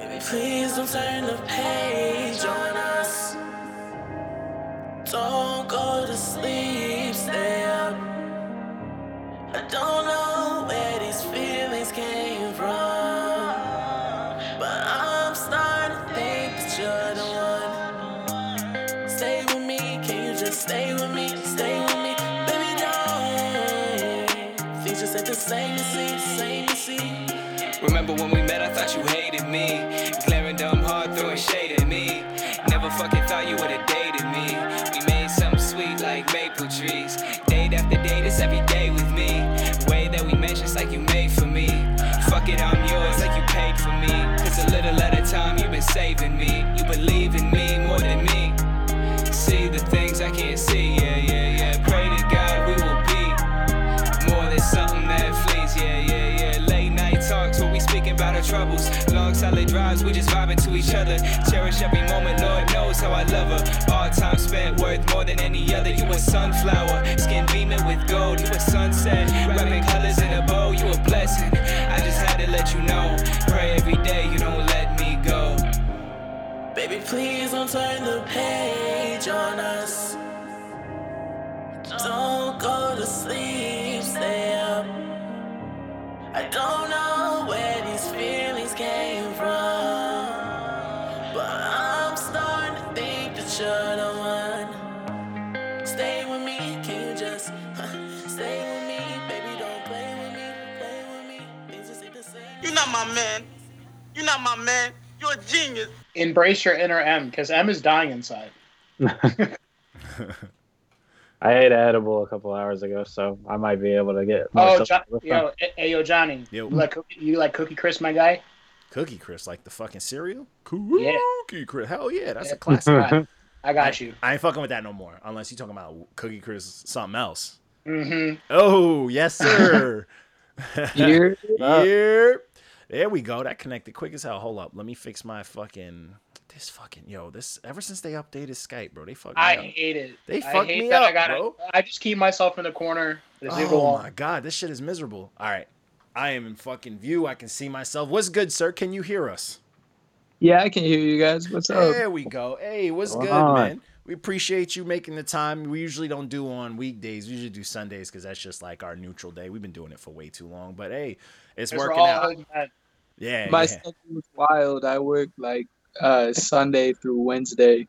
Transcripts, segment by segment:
Baby, please don't turn the page on us. Don't solid drives, we just vibing to each other. Cherish every moment, Lord knows how I love her. All time spent worth more than any other. You a sunflower, skin beaming with gold. You a sunset, wrapping colors in a bow. You a blessing. I just had to let you know. Pray every day you don't let me go. Baby, please don't turn the page on us. Don't go to sleep, stay up. I don't know where these feelings came you're the one. Stay with me, can you just stay with me, baby? Don't play with me, play with me. Things just ain't the same. You're not my man. You're not my man. You're a genius. Embrace your inner M, because M is dying inside. I ate edible a couple hours ago, so I might be able to get. Oh, more jo- yo, hey, hey, yo, Johnny. Yo. You like cookie, you like Cookie Crisp, my guy? Cookie Crisp, like the fucking cereal. Yeah. Cookie Crisp, hell yeah, that's a classic. I, I got I, you. I ain't fucking with that no more, unless you talking about Cookie Crisp something else. Mm-hmm. Oh yes, sir. You're- yeah. There we go. That connected quick as hell. Hold up. Let me fix my fucking this fucking yo. This ever since they updated Skype, bro, they fucked I up. hate it. They I fucked me that I up, gotta, bro. I just keep myself in the corner. Oh my god, this shit is miserable. All right, I am in fucking view. I can see myself. What's good, sir? Can you hear us? Yeah, I can hear you guys. What's up? There we go. Hey, what's Come good, on. man? We appreciate you making the time. We usually don't do on weekdays. We usually do Sundays because that's just like our neutral day. We've been doing it for way too long. But hey, it's Because we're working all out. holding. Yeah, My yeah. schedule is wild. I work like uh Sunday through Wednesday.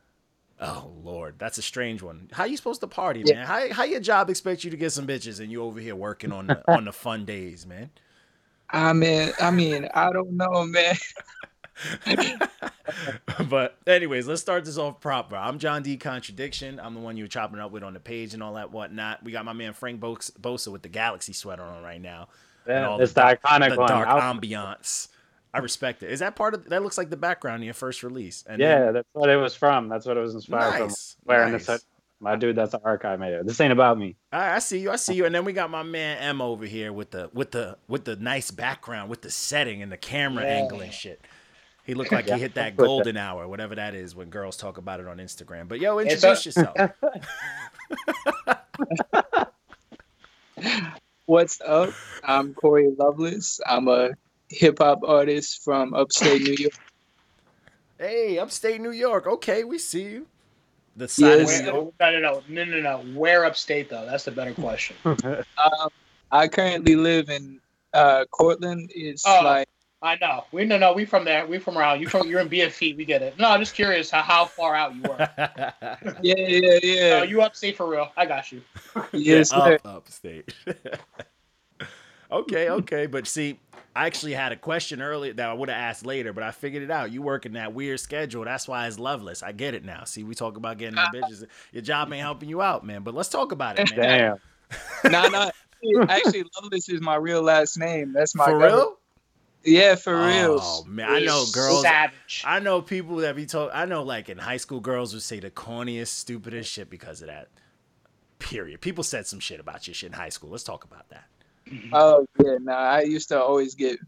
Oh Lord, that's a strange one. How you supposed to party, Yeah. man? How how your job expects you to get some bitches and you over here working on the on the fun days, man? I mean, I mean, I don't know, man. but anyways, let's start this off proper. I'm John D. Contradiction. I'm the one you were chopping up with on the page and all that whatnot. We got my man Frank Bos- Bosa with the Galaxy sweater on right now. Yeah, it's the iconic the one. dark I'll- ambiance. I respect it. Is that part of that? Looks like the background in your first release. And yeah, then- that's what it was from. That's what it was inspired nice. from. Wearing nice. this, my dude, that's an archive made it. This ain't about me. I, I see you. I see you. And then we got my man M over here with the with the with the nice background, with the setting and the camera Yeah. angle and shit. He looked like Yeah, he hit that fuck that. golden hour, whatever that is, when girls talk about it on Instagram. But yo, introduce a- yourself. What's up? I'm Corey Loveless. I'm a hip hop artist from upstate New York. hey, upstate New York. Okay, we see you. The side Yes. of Where, no, no, no, no, no, no. Where upstate though? That's the better question. Um, I currently live in uh, Cortland. It's Oh. like I know. We no, no. We from there. We from around. You from? You're in BFE. We get it. No, I'm just curious how, how far out you were. yeah, yeah, yeah. No, you upstate for real. I got you. yes, sir. up upstate. okay, okay, but see, I actually had a question earlier that I would have asked later, but I figured it out. You working that weird schedule. That's why it's loveless. I get it now. See, we talk about getting the bitches. Your job ain't helping you out, man. But let's talk about it, man. Damn. nah, nah. Actually, Loveless is my real last name. That's my For government- real? Yeah, for real. Oh man, I know girls. Savage. I know people that be told. I know, like in high school, girls would say the corniest, stupidest shit because of that. Period. People said some shit about your shit in high school. Let's talk about that. Oh yeah, nah. I used to always get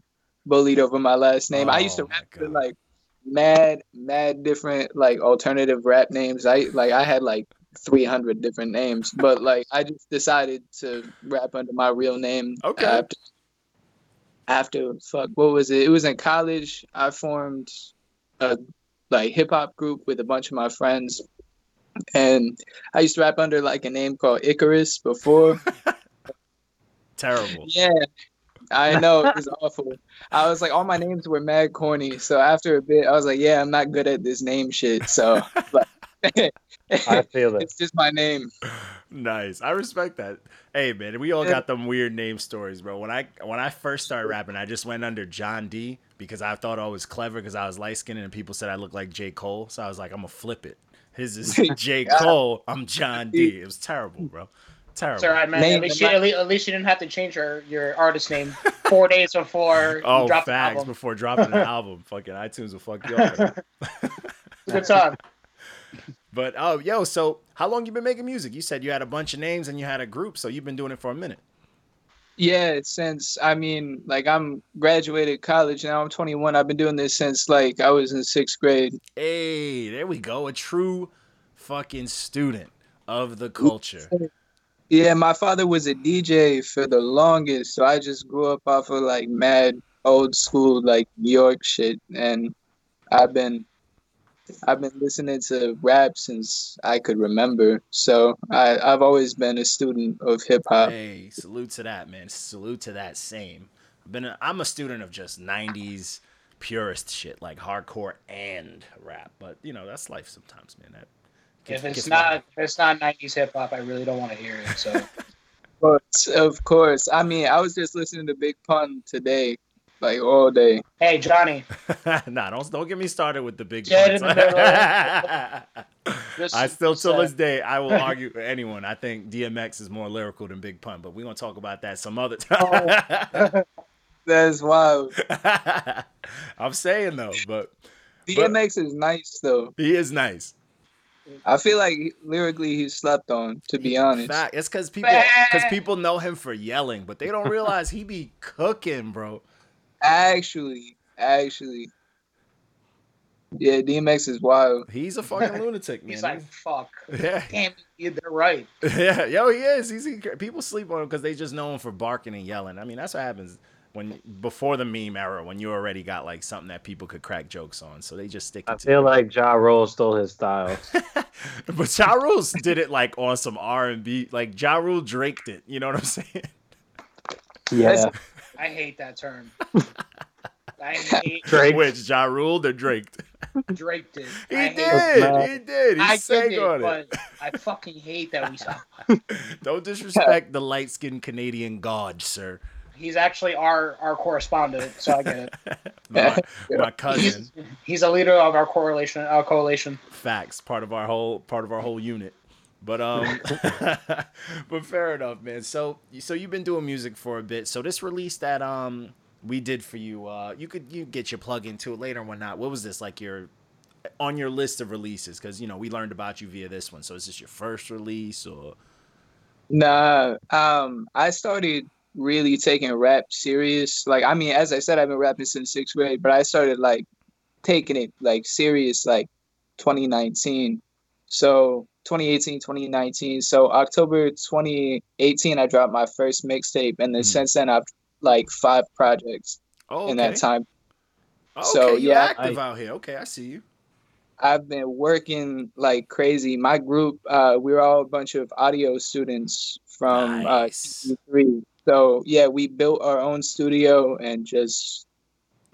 bullied over my last name. I used to Oh, rap God. like mad, mad different like alternative rap names. I like I had like 300 different names, but like I just decided to rap under my real name. Okay. After, after fuck, what was it? It was in college. I formed a like hip hop group with a bunch of my friends, and I used to rap under like a name called Icarus before. Terrible. Yeah, I know it was awful. I was like, all my names were mad corny. So after a bit, I was like, yeah, I'm not good at this name shit. So like, I feel it. it's just my name. Nice. I respect that. Hey man, we all got them weird name stories, bro. When I when I first started rapping, I just went under John D because I thought I was clever because I was light skinned and people said I looked like J. Cole. So I was like, I'm gonna flip it. His is J. Cole. I'm John D. It was terrible, bro. Terrible. It's all right, man. Name At least, the you, at, least, at least you didn't have to change your, your artist name four days before Oh, you dropped the facts. album. Before dropping an album, fucking iTunes will fuck you up. Good time. But oh, yo, so how long you been making music? You said you had a bunch of names and you had a group, so you've been doing it for a minute. Yeah, since I mean, like I'm graduated college now. I'm 21. I've been doing this since like I was in sixth grade. Hey, there we go. A true fucking student of the culture. Yeah, my father was a DJ for the longest, so I just grew up off of like mad old school like New York shit, and I've been I've been listening to rap since I could remember. So I I've always been a student of hip hop. Hey, salute to that, man. Salute to that same. I've been a, I'm a student of just 90s purist shit, like hardcore and rap. But, you know, that's life sometimes, man. That gets- If it's not if it's not '90s hip hop, I really don't want to hear it. So But of course, I mean I was just listening to Big Pun today, like all day. hey, Johnny, nah, don't don't get me started with the big Get in puns. the just, I still till this day I will argue with anyone. I think DMX is more lyrical than Big Pun, but we're gonna talk about that some other oh. time. That's wild. I'm saying though, but DMX is nice though. he is nice. I feel like lyrically he's slept on, to be honest. Fact. It's because people because people know him for yelling, but they don't realize he be cooking, bro. Actually, actually. Yeah, DMX is wild. He's a fucking lunatic, man. he's like, fuck. yeah, Damn, yeah, they're right. yeah, yo, he is. He's he, people sleep on him because they just know him for barking and yelling. I mean, that's what happens when before the meme era when you already got like something that people could crack jokes on, so they just stick I it to. feel like Ja Rule stole his style. but Ja Rule did it like on some R and B, like Ja Rule draked it. You know what I'm saying? Yeah. I hate that term. I hate Drake. Which Ja Rule or draked? Drake did. He I did. He did. He I sang get on it, it. but I fucking hate that we saw. Don't disrespect the light skinned Canadian god, sir. He's actually our our correspondent, so I get it. My, my cousin. He's, he's a leader of our correlation, our coalition. Facts. Part of our whole part of our whole unit. But um but fair enough, man. So so you've been doing music for a bit. So this release that um we did for you, uh you could you get your plug into it later and whatnot. What was this like your on your list of releases? Because you know, we learned about you via this one. So is this your first release or Nah, um, I started really taking rap serious. Like, I mean, as I said, I've been rapping since sixth grade, but I started like taking it like serious like 2019. So 2018, 2019. So October 2018, I dropped my first mixtape, and then Mhm. since then I've like five projects oh in that time. Okay, So, you yeah, active I- out here. Okay, I see you. I've been working like crazy. My group, uh, we were all a bunch of audio students from Nice. uh, three. So yeah, we built our own studio and just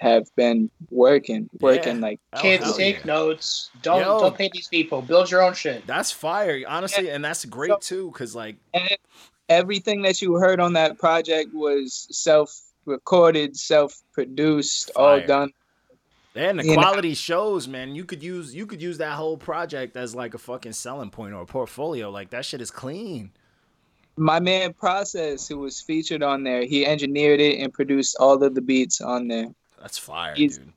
have been working, working Yeah. like Oh, Kids, hell take yeah. notes. Don't Yo. don't pay these people. Build your own shit. That's fire, honestly, and that's great So- too, cause like everything that you heard on that project was self-recorded, self-produced, all done. And the You know- quality shows, man. You could use you could use that whole project as like a fucking selling point or a portfolio. Like that shit is clean. My man Process, who was featured on there, he engineered it and produced all of the beats on there. That's fire, He's dude.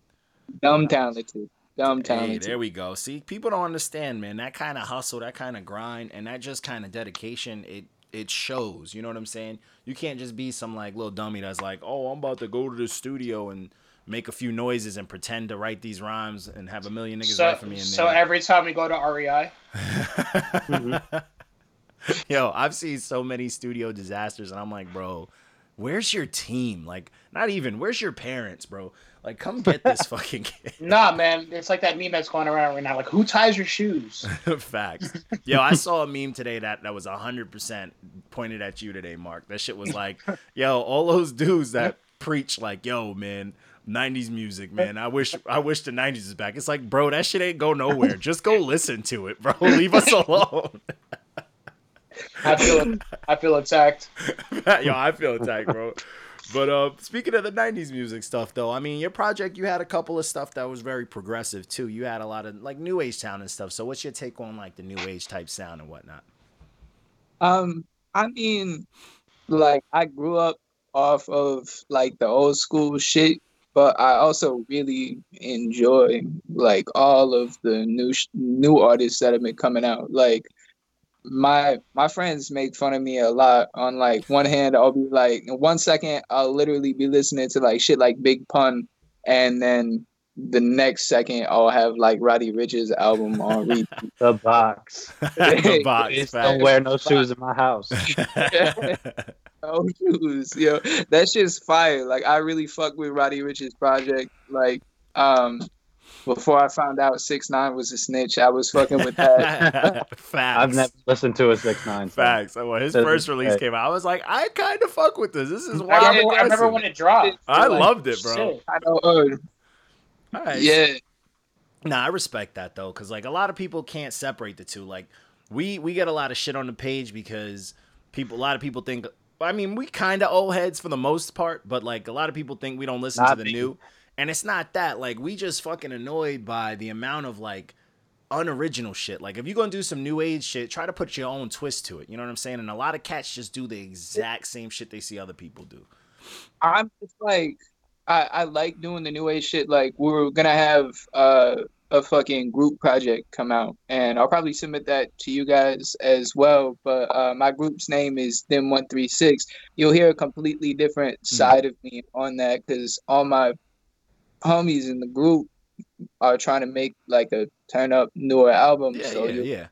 Dumb talented, dumb Hey, there we go. See, people don't understand, man. That kind of hustle, that kind of grind, and that just kind of dedication. It it shows. You know what I'm saying? You can't just be some like little dummy that's like, oh, I'm about to go to the studio and make a few noises and pretend to write these rhymes and have a million niggas So, write for me. And so then- every time we go to REI, mm-hmm. Yo, I've seen so many studio disasters, and I'm like, bro, where's your team? Like, not even, where's your parents, bro? Like, come get this fucking kid. Nah, man, it's like that meme that's going around right now. Like, who ties your shoes? Facts. Yo, I saw a meme today that that was hundred percent pointed at you today, Mark. That shit was like, yo, all those dudes that preach like, yo, man. 90s music, man. I wish I wish the 90s is back. It's like, bro, that shit ain't go nowhere. Just go listen to it, bro. Leave us alone. I feel I feel attacked. Yo, I feel attacked, bro. But uh, speaking of the '90s music stuff, though, I mean, your project, you had a couple of stuff that was very progressive too. You had a lot of like new age sound and stuff. So, what's your take on like the new age type sound and whatnot? Um, I mean, like I grew up off of like the old school shit, but I also really enjoy like all of the new sh- new artists that have been coming out. Like my my friends make fun of me a lot. On like one hand, I'll be like, one second, I'll literally be listening to like shit like Big Pun, and then the next second, I'll have like Roddy Ricch's album on repeat. The box. the box. Don't wear no shoes in my house. Oh, shoes, yo, that shit's fire. Like I really fuck with Roddy Ricch's project. Like, um, before I found out Six Nine was a snitch, I was fucking with that. Facts. I've never listened to a six nine. Facts. When his Doesn't first release fit. came out, I was like, I kind of fuck with this. This is I wild. remember, I remember when it dropped. I Like, loved it, bro. shit. I know. Uh, All right. yeah, Nah, I respect that though, because like a lot of people can't separate the two. Like we we get a lot of shit on the page because people a lot of people think I mean we kind of old heads for the most part, but like a lot of people think we don't listen to the me. new, and it's not that. Like we just fucking annoyed by the amount of like unoriginal shit. Like if you're gonna do some new age shit, try to put your own twist to it. You know what I'm saying? And a lot of cats just do the exact same shit they see other people do. I'm just like, I, I like doing the new age shit. Like we are gonna have uh, a fucking group project come out, and I'll probably submit that to you guys as well. But uh, my group's name is Them One Three Six. You'll hear a completely different side of me on that because all my homies in the group are trying to make like a turn up newer album. Yeah, so yeah, yeah.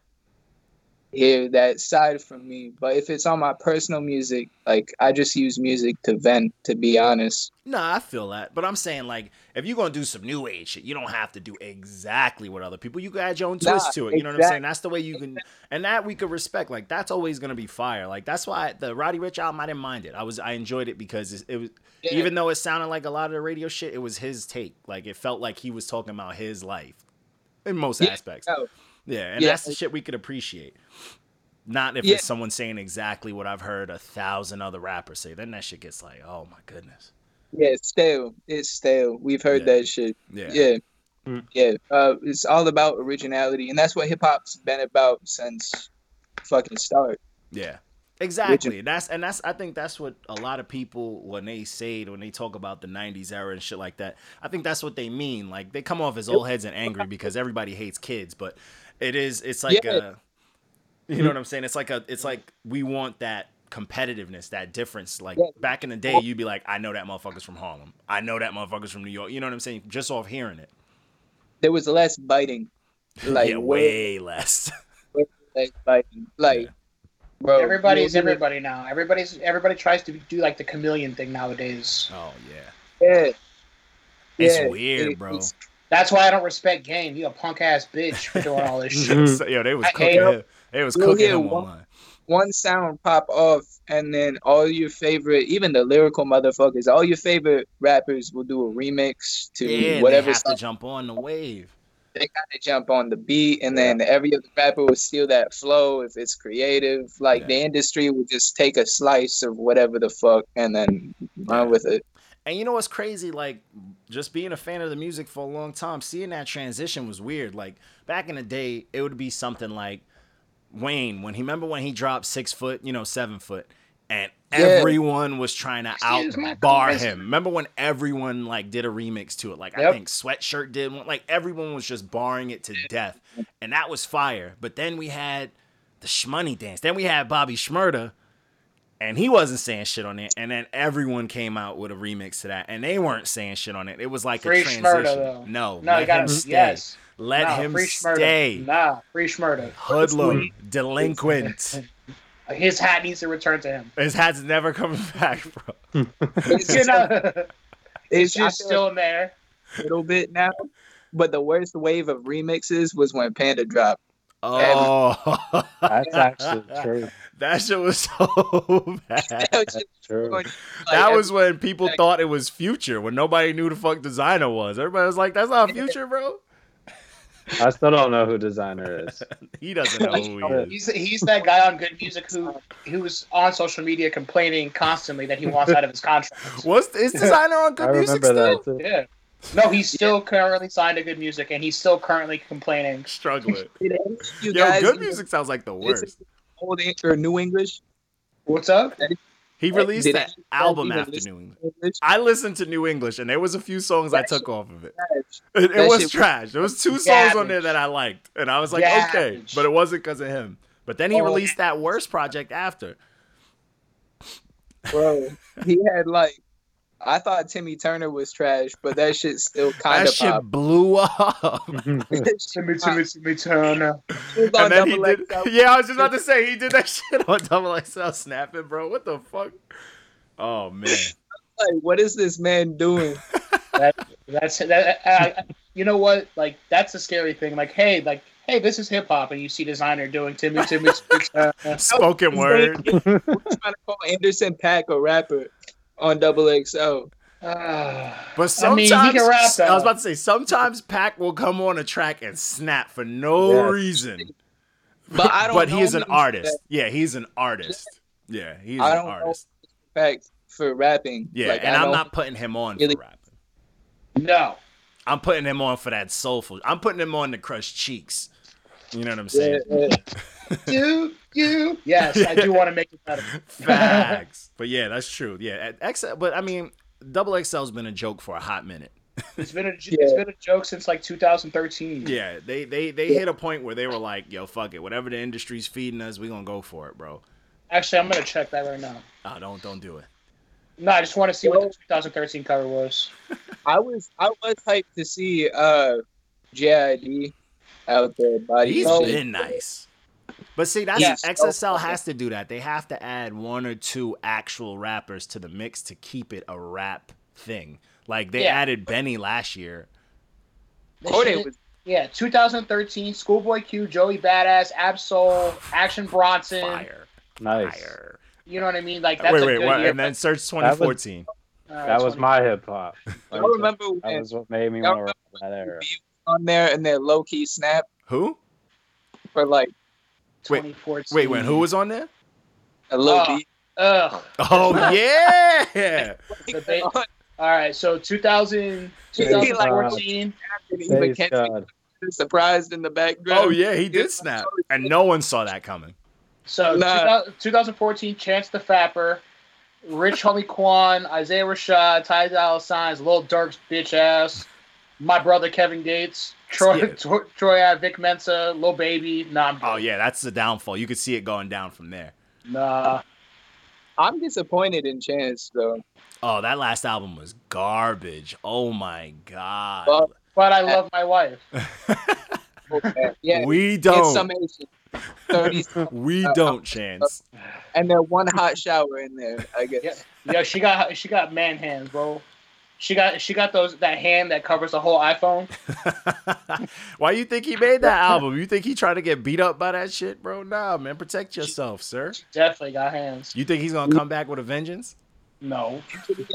Hear that side from me. But if it's on my personal music, like I just use music to vent. To be honest. Nah, I feel that. But I'm saying, like, if you're gonna do some new age shit, you don't have to do exactly what other people. You can add your own twist Nah, to it. You know what I'm saying? That's the way you can, and that we could respect. Like, that's always gonna be fire. Like, that's why the Roddy Ricch album, I didn't mind it. I was, I enjoyed it because it, it was, Yeah. even though it sounded like a lot of the radio shit, it was his take. Like, it felt like he was talking about his life in most Yeah, aspects. no. Yeah, and Yeah. that's the shit we could appreciate. Not if Yeah. it's someone saying exactly what I've heard a thousand other rappers say. Then that shit gets like, oh my goodness. Yeah, it's stale. It's stale. We've heard Yeah. that shit. Yeah. Yeah. Mm. Yeah. Uh, it's all about originality, and that's what hip hop's been about since fucking start. Yeah. Exactly. And that's and that's I think that's what a lot of people when they say when they talk about the '90s era and shit like that. I think that's what they mean. Like they come off as old heads and angry because everybody hates kids, but it is it's like Yeah. a you know what I'm saying? It's like a it's like we want that competitiveness, that difference. Like Yeah. back in the day, you'd be like, I know that motherfucker's from Harlem. I know that motherfucker's from New York. You know what I'm saying? Just off hearing it. There was less biting. Like yeah, way way less. less biting. Like, bro, Everybody's you'll everybody now. Everybody's everybody tries to do like the chameleon thing nowadays. oh yeah. Yeah. It's Yeah, weird, it- bro. it's- That's why I don't respect Game. You a punk ass bitch for doing all this shit. Yo, they was I cooking him. They was cooking him one- online. one sound pop off and then all your favorite even the lyrical motherfuckers all your favorite rappers will do a remix to Yeah, whatever they have to jump on the wave. they gotta jump on the beat and then every other rapper will steal that flow if it's creative like Yeah. the industry will just take a slice of whatever the fuck and then run with it And you know what's crazy? Like, just being a fan of the music for a long time, seeing that transition was weird. Like, back in the day, it would be something like Wayne, when he remember when he dropped six foot, you know, seven foot, and Yeah. everyone was trying to my outbar him. Remember when everyone like did a remix to it? Like I think Sweatshirt did one. Like everyone was just barring it to death, and that was fire. But then we had the Shmoney dance. Then we had Bobby Shmurda, and he wasn't saying shit on it. And then everyone came out with a remix to that, and they weren't saying shit on it. It was like Free a Shmurda, transition. though. No, No, let him stay. yes. Let nah, him free Shmurda. stay. Nah, free Shmurda. Hoodlum, delinquent. His hat needs to return to him. His hat's never coming back, bro. it's You just, know, it's it's just still in there. a little bit now. But the worst wave of remixes was when Panda dropped. Oh, That's actually true. That shit was so bad. That was True. That was when people thought it was Future, when nobody knew the fuck Desiigner was. Everybody was like, "That's not Future, bro." I still don't know who Desiigner is. He doesn't know who he is. He's he's that guy on G.O.O.D. Music who who's on social media complaining constantly that he wants out of his contract. What's is Desiigner on I G.O.O.D. Music remember still? that too. Yeah. No, he's still currently signed to G.O.O.D. Music, and he's still currently complaining. Struggling. Did any of you Yo, guys G.O.O.D. Music sounds like the worst. Old Eng- or New English? What's up? He released Did that any of you guys album after New English. English? I listened to New English, and there was a few songs I took off of it. Trash. It, it was shit- trash. There was two songs on there that I liked, and I was like, okay, but it wasn't because of him. But then he Oh, released that worst project after. Bro, he had like I thought Timmy Turner was trash, but that shit still kind That of shit pop. blew up. Timmy, Timmy, Timmy Turner. On and then he Double did. XL. Yeah, I was just about to say he did that shit on Double XL snapping, bro. What the fuck? Oh man. Like, what is this man doing? That's that. Uh, you know what? Like that's a scary thing. Like, hey, like, hey, this is hip hop, and you see Desiigner doing Timmy, Timmy, Timmy Turner. Spoken word. Trying to call Anderson .Paak a rapper on Double XL. Ah. But I mean, sometimes he can rap. I was about to say sometimes Paak will come on a track and snap for no Yes. reason. But I don't. But he is an him artist. Yeah, he's an artist. Yeah, he's I an don't know artist. for for rapping. Yeah, Like, and I I'm not putting him on really- for rapping. No. I'm putting him on for that soulful. I'm putting him on to crush cheeks. You know what I'm saying? yeah. Do you? Yes, I do want to make it better. Facts. but yeah, that's true. Yeah, at XL, but I mean, Double XL's been a joke for a hot minute. It's been a it's been a joke since like 2013. Yeah, they they they hit a point where they were like, "Yo, fuck it, whatever the industry's feeding us, we gonna go for it, bro." Actually, I'm gonna check that right now. Ah, don't don't do it. No, I just want to see what the 2013 cover was. I was I was hyped to see uh JID out there body. He's shit. been nice. But see, that's Yes. XSL has to do that. They have to add one or two actual rappers to the mix to keep it a rap thing. Like they Yeah. added Benny last year. This was yeah, 2013, Schoolboy Q, Joey Badass, Ab-Soul, Action Bronson. Fire, Nice. fire. You know what I mean? Like that's Wait, a wait, good what? year. And then search 2014. All right, That was uh, my hip hop. I remember That when was what made me want to rap that era. On there and their low key snap Who? for like Wait, 2014. Wait, when who was on there? a little Oh. beat. Ugh. Oh yeah. The ba- All right, so 2000, 2014. Didn't even catch me surprised in the background. Oh yeah, he did snap, and no one saw that coming. So Nah. 2000 2014, Chance the Rapper, Rich Homie Quan, Isaiah Rashad, Ty Dolla Signs, Lil Durk's bitch ass, my brother Kevin Gates, Troy, Yeah. Troy, Troy Vic Mensa, Lil Baby. Nah, I'm good. Oh yeah, that's the downfall. You could see it going down from there. Nah. I'm disappointed in Chance though. Oh, that last album was garbage. Oh my god. Well, But I love my wife. Okay. Yeah, we don't. summation, thirty, we uh, don't, Chance. and then one hot shower in there. I guess. Yeah. Yeah, she got she got man hands, bro. She got she got those that hand that covers the whole iPhone. Why you think he made that album? You think he tried to get beat up by that shit, bro? Nah, man. Protect yourself, sir. Definitely got hands. You think he's gonna come back with a vengeance? No.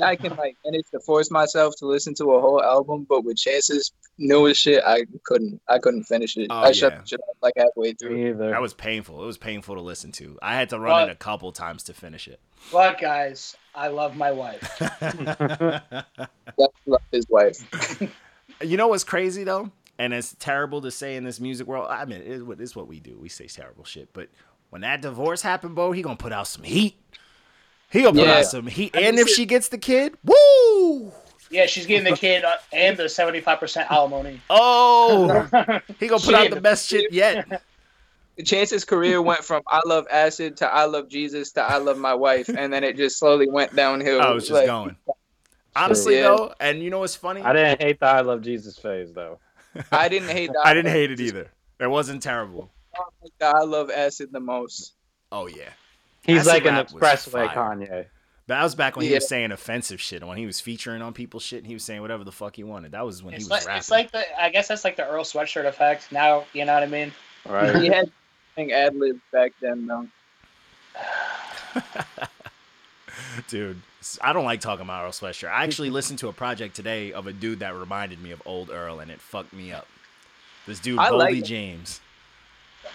I can like manage to force myself to listen to a whole album, but with Chance's newest shit, I couldn't. I couldn't finish it. Oh, I shut yeah. the shit off like halfway through. Either. That was painful. It was painful to listen to. I had to run Well- it a couple times to finish it. But guys, I love my wife. That's love his wife. you know what's crazy though, and it's terrible to say in this music world. I mean, it's what it's what we do. We say terrible shit, but when that divorce happened, bro, he gonna put out some heat. He gonna put Yeah. out some heat, I and if she gets the kid, woo! Yeah, she's getting the kid uh, and the seventy five percent alimony. Oh, he gonna put out the best shit yet. Chance's career went from I love acid to I love Jesus to I love my wife, and then it just slowly went downhill. I was just Like, going. Honestly Yeah. though, and you know what's funny? I didn't hate the I love Jesus phase though. I didn't hate. The I didn't hate it either. It wasn't terrible. I love acid the most. Oh yeah. He's Acid like an rap expressway. Kanye. That was back when he was saying offensive shit. And when he was featuring on people's shit, and he was saying whatever the fuck he wanted. That was when he was like, rapping. it's like the I guess that's like the Earl Sweatshirt effect. Now you know what I mean. Right. He had ad lib back then though. Dude, I don't like talking about Earl Sweatshirt. I actually listened to a project today of a dude that reminded me of old Earl, and it fucked me up. This dude, I like Boldy it. James.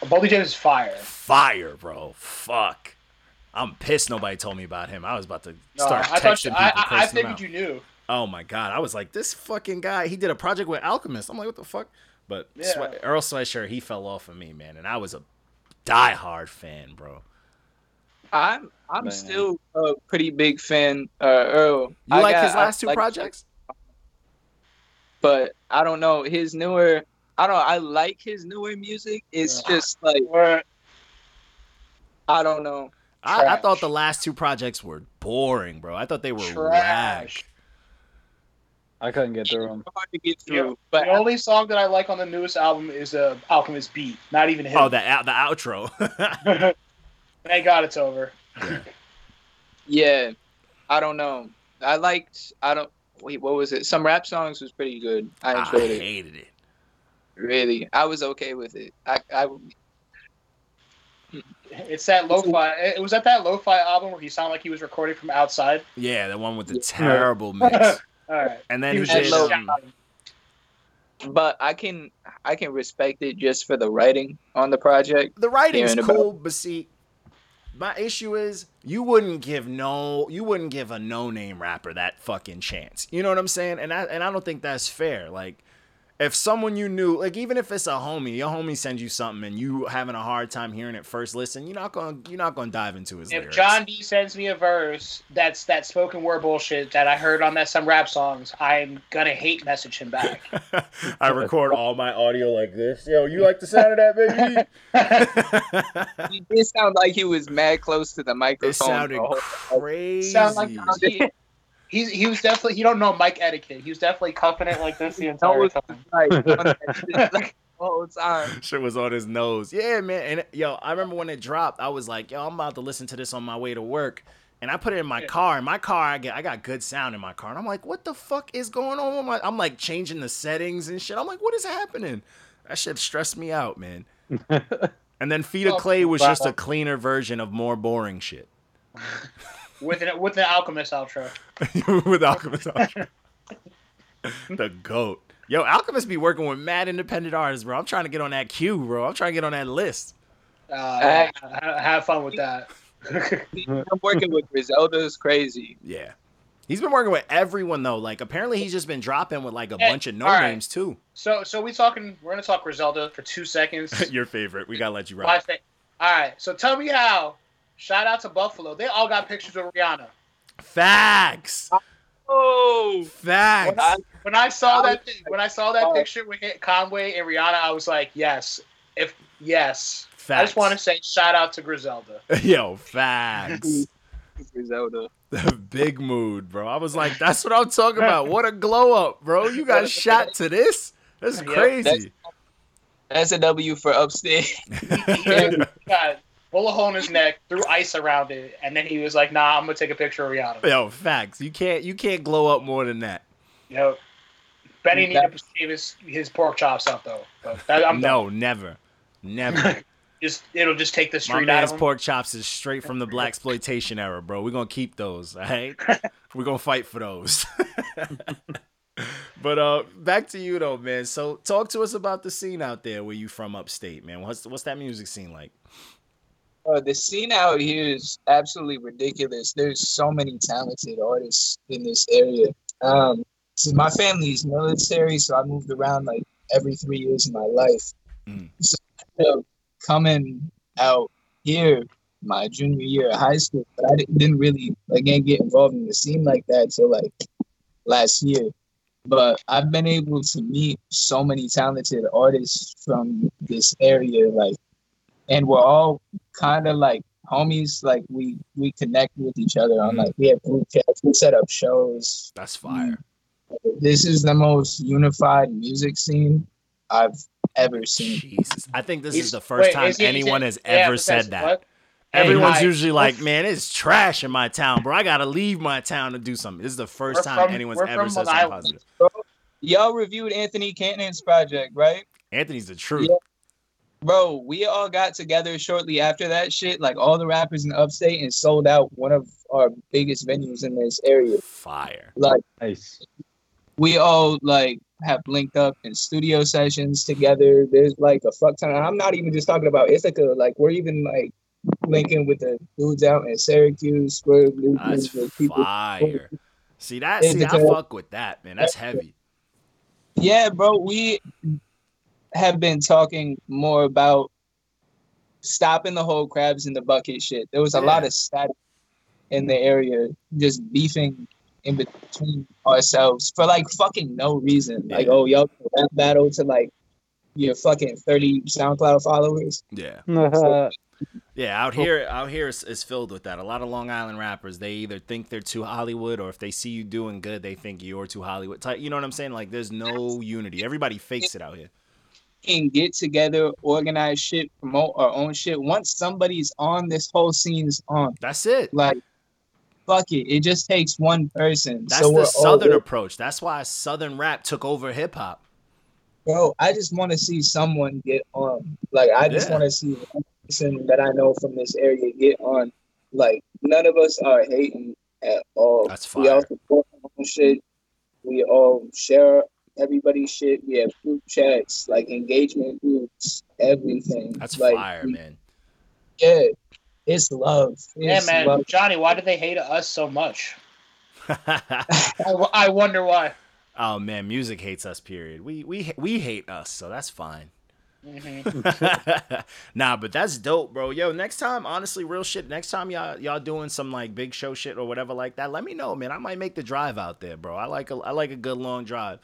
Boldy James is fire. Fire, bro. Fuck. I'm pissed nobody told me about him. I was about to No, start I texting you, people, I, I, I figured out. you knew. Oh my god, I was like, this fucking guy. He did a project with Alchemist. I'm like, what the fuck? But Yeah. Swe- Earl Sweatshirt, he fell off of me, man, and I was a diehard fan, bro. I'm I'm Man. still a pretty big fan. Uh, Earl. You I like got- his last I two like- projects? but I don't know his newer. I don't. I like his newer music. It's Yeah. just like I don't know. I, I thought the last two projects were boring, bro. I thought they were Trash. rag. I couldn't get through them. Hard to get Yeah. through, but the only song that I like on the newest album is uh, Alchemist Beat. Not even him. Oh, the out the outro. Thank God it's over. yeah, I don't know. I liked. I don't. Wait, what was it? Some rap songs was pretty good. I I enjoyed it. hated it. Really, I was okay with it. I, I It's that lo-fi. It was at that lo-fi album where he sounded like he was recording from outside. Yeah, the one with the terrible mix. All right. And then He he was had did. just low- um, but I can I can respect it just for the writing on the project. the writing's hearing about- cool, but see, my issue is you wouldn't give no, you wouldn't give a no-name rapper that fucking chance. You know what I'm saying? And I and I don't think that's fair. Like, if someone you knew, like even if it's a homie, your homie sends you something and you having a hard time hearing it first listen, you're not gonna you're not gonna dive into his If lyrics. John D sends me a verse that's that spoken word bullshit that I heard on that some rap songs, I'm gonna hate message him back. I record all my audio like this. Yo, you like the sound of that, baby? He did sound like he was mad close to the microphone. it sounded the whole- crazy. Sound like he, he's he was definitely he don't know mic etiquette. He was definitely cuffing it like this the entire was- time. like, on that shit, like, the whole time. Shit was on his nose. Yeah, man. And yo, I remember when it dropped, I was like, yo, I'm about to listen to this on my way to work. And I put it in my Yeah. car. In my car, I get I got good sound in my car. And I'm like, what the fuck is going on with my I'm like changing the settings and shit. I'm like, what is happening? That shit stressed me out, man. And then Feet of Clay was just a cleaner version of more boring shit. With an with an alchemist outro. with Alchemist. Ultra. the goat. Yo, Alchemist be working with mad independent artists, bro. I'm trying to get on that queue, bro. I'm trying to get on that list. Uh, yeah, ha- have fun with that. I'm working with Griselda is crazy. Yeah. He's been working with everyone though. Like apparently he's just been dropping with like a Hey, bunch of no all right. names too. so so we talking. We're gonna talk Griselda for two seconds. Your favorite. We gotta let you My rock. All right. So tell me how. Shout out to Buffalo. They all got pictures of Rihanna. Facts. Oh, Facts. When I, when I saw that thing, when I saw that oh. picture with Conway and Rihanna, I was like, yes, if yes. Facts. I just want to say shout out to Griselda. Yo, facts. Griselda. The big mood, bro. I was like, that's what I'm talking about. What a glow up, bro. You got shot to this? That's Yep, crazy. That's a W for upstate. He got bullet hole in his neck, threw ice around it, and then he was like, nah, I'm gonna take a picture of Rihanna. Yo, facts. You can't you can't glow up more than that. Know, Benny needed to shave his, his pork chops up though. That, I'm no, never. Never. just it'll just take the My street out man's of him. pork chops is straight from the black exploitation era, bro. We're gonna keep those, all right? We're gonna fight for those. but uh back to you though, man. So talk to us about the scene out there where you from upstate, man. What's what's that music scene like? Uh, the scene out here is absolutely ridiculous. There's so many talented artists in this area. Um, so my family's military, so I moved around like every three years of my life. Mm. So coming out here my junior year of high school, but I didn't, didn't really again get involved in the scene like that till like last year. But I've been able to meet so many talented artists from this area, like and we're all kind of like homies. Like we we connect with each other on like we have group chats. We set up shows. That's fire. This is the most unified music scene I've ever seen. Jesus. I think this He's- is the first wait, time he- anyone has yeah, ever but said that. what? Everyone's hi. usually like, man, it's trash in my town, bro. I gotta leave my town to do something. This is the 1st We're time from- anyone's ever said Long something Island. positive. Y'all reviewed Anthony Cannon's project, right? Anthony's the truth. Yeah. Bro, we all got together shortly after that shit, like all the rappers in upstate, and sold out one of our biggest venues in this area. Fire. Like Nice. we all like have linked up in studio sessions together. There's like a fuck ton. I'm not even just talking about Ithaca. Like we're even like linking with the dudes out in Syracuse. We're That's with people. fire. See that? See, I fuck with that, man. That's heavy. Yeah, bro, we have been talking more about stopping the whole crabs in the bucket shit. There was a lot of static in the area, just beefing in between ourselves for like fucking no reason. Like, oh, y'all rap battle to like your fucking 30 SoundCloud followers. Yeah. Uh, Yeah, out here, out here is, is filled with that. A lot of Long Island rappers, they either think they're too Hollywood, or if they see you doing good, they think you're too Hollywood. Type, you know what I'm saying? Like, there's no unity. Everybody fakes it out here. Can get together, organize shit, promote our own shit. Once somebody's on, this whole scene's on. That's it. Like, fuck it. It just takes one person. That's so the Southern approach. That's why Southern rap took over hip hop. bro, I just want to see someone get on. Like, I just Yeah. want to see one person that I know from this area get on. Like, none of us are hating at all. That's fine. We all support our own shit. We all share everybody's shit. We have group chats, like engagement groups, everything. That's like, fire, we- man. Yeah, it's love. Yeah, man. love. Johnny, why do they hate us so much? I wonder why. oh man, music hates us. Period. We we we hate us, so that's fine. Mhm. nah, but that's dope, bro. Yo, next time, honestly, real shit. Next time y'all y'all doing some like big show shit or whatever like that, let me know, man. I might make the drive out there, bro. I like a I like a good long drive.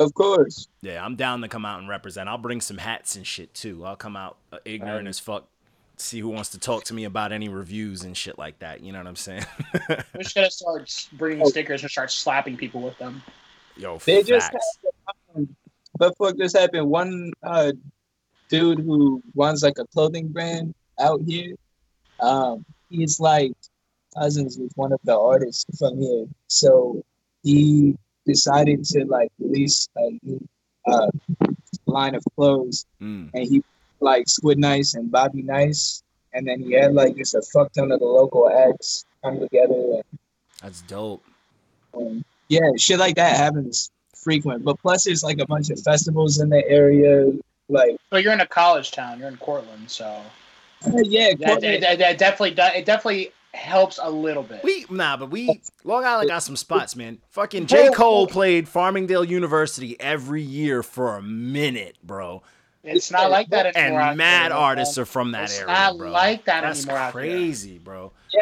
Of course. Yeah, I'm down to come out and represent. I'll bring some hats and shit too. I'll come out uh, ignorant as fuck. See who wants to talk to me about any reviews and shit like that. You know what I'm saying? We should have start bringing stickers and start slapping people with them. Yo, They just facts. But fuck this happened. One uh dude who runs like a clothing brand out here, um, he's like cousins with one of the artists from here. So he decided to like release a new uh line of clothes Mm. and he like Squid Nice and Bobby Nice and then he had like just a fuck ton of the local acts come together That's dope. um, yeah, shit like that happens frequent. But plus, there's like a bunch of festivals in the area. Like, But you're in a college town. You're in Cortland, so uh, yeah, that, Cortland- that, that definitely does. It definitely helps a little bit. We nah, but we Long Island got some spots, man. Fucking J. Cole played Farmingdale University every year for a minute, bro. It's not like that anymore. out And mad there, artists man. are from that It's area, not bro. like that That's anymore out crazy, bro. Yeah.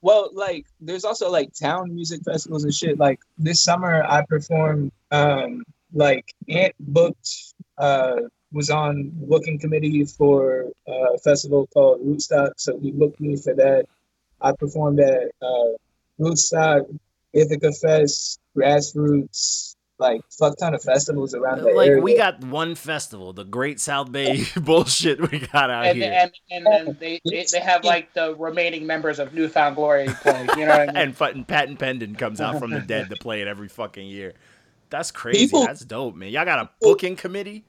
Well, like, there's also like town music festivals and shit. Like this summer, I performed. Um, like Ant booked. Uh, was on booking committee for a festival called Rootstock, so he booked me for that. I performed at uh, Rootstock, Ithaca Fest, Grassroots, like fuck ton of festivals around the Like area. we got one festival, the Great South Bay bullshit we got out And, here. and and then they, they they have like the remaining members of New Found Glory play. You know what I mean? and fucking Patton Pendon comes out from the dead to play it every fucking year. That's crazy. People- That's dope, man. Y'all got a booking committee?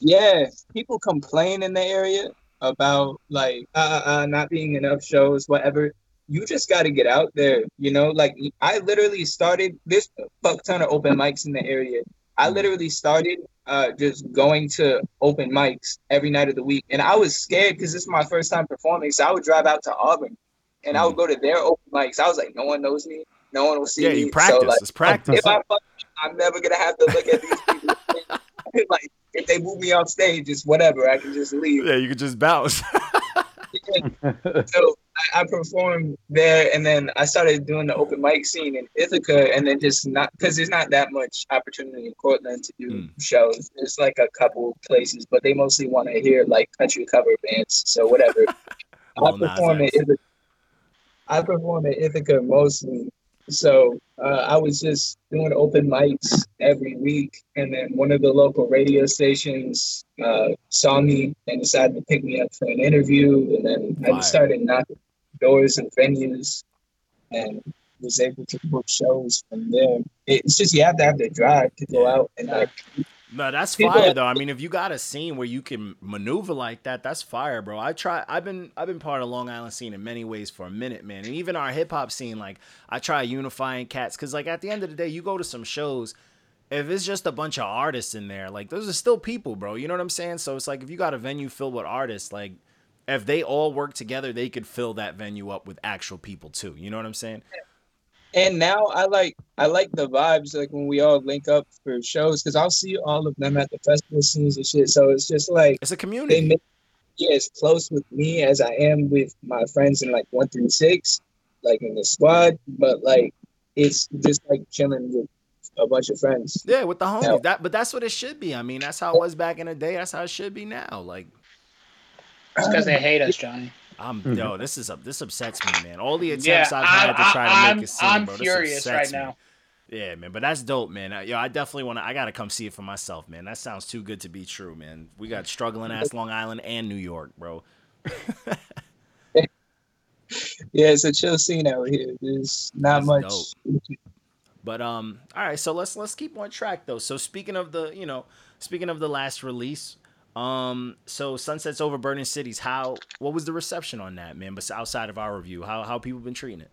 Yeah, people complain in the area about like uh, uh, not being enough shows, whatever. You just got to get out there, you know. Like I literally started this fuck ton of open mics in the area. I literally started uh, just going to open mics every night of the week, and I was scared because this is my first time performing. So I would drive out to Auburn, and I would go to their open mics. I was like, no one knows me, no one will see Yeah, me. you practice. So, like, it's practice. if I fuck, I'm never gonna have to look at these people. like if they move me off stage, it's whatever. I can just leave. yeah, you can just bounce. So I, I performed there, and then I started doing the open mic scene in Ithaca, and then just not because there's not that much opportunity in Cortland to do Mm. shows. There's like a couple places, but they mostly want to hear like country cover bands. So whatever. I Lil Nas perform in Ithaca. I perform in Ithaca mostly So uh, I was just doing open mics every week, and then one of the local radio stations uh, saw me and decided to pick me up for an interview, and then I just started knocking doors and venues, and was able to book shows from there. It's just you have to have the drive to go out and like No, that's fire though. I mean, if you got a scene where you can maneuver like that, that's fire, bro. I try. I've been I've been part of Long Island scene in many ways for a minute, man. And even our hip hop scene, like I try unifying cats because, like, at the end of the day, you go to some shows. If it's just a bunch of artists in there, like those are still people, bro. You know what I'm saying? So it's like if you got a venue filled with artists, like if they all work together, they could fill that venue up with actual people too. You know what I'm saying? And now I like I like the vibes like when we all link up for shows because I'll see all of them at the festival scenes and shit. So it's just like It's a community. they community. make me as close with me as I am with my friends in like one through six, like in the squad. But like it's just like chilling with a bunch of friends. Yeah, with the homies. Yeah. That, but that's what it should be. I mean, that's how it was back in the day. That's how it should be now. Like. It's because they hate us, Johnny. I'm Mhm. yo, this is a this upsets me, man. All the attempts Yeah, I've had to I'm- try to I'm- make a scene, I'm bro. This furious upsets right me. now. Yeah, man, but that's dope, man. Uh, Yo, I definitely want to. I gotta come see it for myself, man. That sounds too good to be true, man. We got struggling ass Long Island and New York, bro. Yeah, it's a chill scene out here. There's not That's much. But um, all right, so let's let's keep on track though. So speaking of the, you know, speaking of the last release, um, so Sunsets Over Burning Cities, how what was the reception on that, man? But outside of our review, how how people been treating it?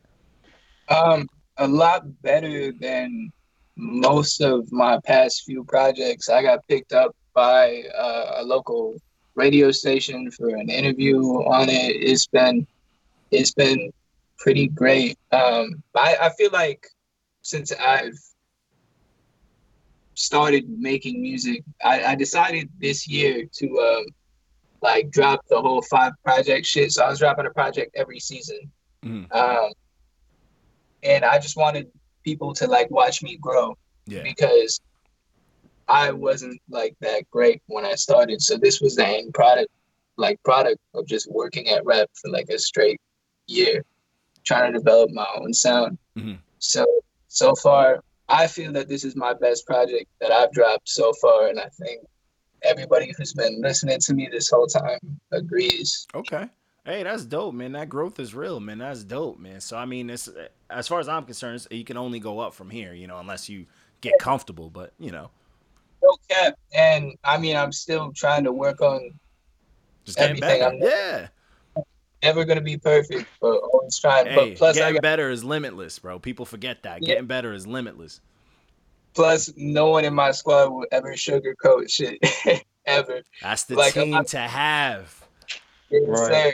Um, a lot better than most of my past few projects. I got picked up by uh, a local radio station for an interview on it. It's been it's been pretty great. Um, I, I feel like since I've started making music, I, I decided this year to um, like drop the whole five project shit. So I was dropping a project every season. Mhm. Um, and I just wanted people to like watch me grow Yeah, because I wasn't like that great when I started. So this was the end product, like product of just working at rap for like a straight year, trying to develop my own sound. Mhm. So so far, I feel that this is my best project that I've dropped so far, and I think everybody who's been listening to me this whole time agrees. Okay. Hey, that's dope, man. That growth is real, man. That's dope, man. So I mean, it's as far as I'm concerned, you can only go up from here, you know, unless you get comfortable. But you know, No cap, and I mean, I'm still trying to work on just getting Everything. I'm- Yeah. Never gonna be perfect, but always trying. Hey, but plus, I getting got better is limitless, bro. People forget that. Yeah. Getting better is limitless. plus no one in my squad will ever sugarcoat shit ever. That's the Like, a team lot- to have. Yes, Right. sir.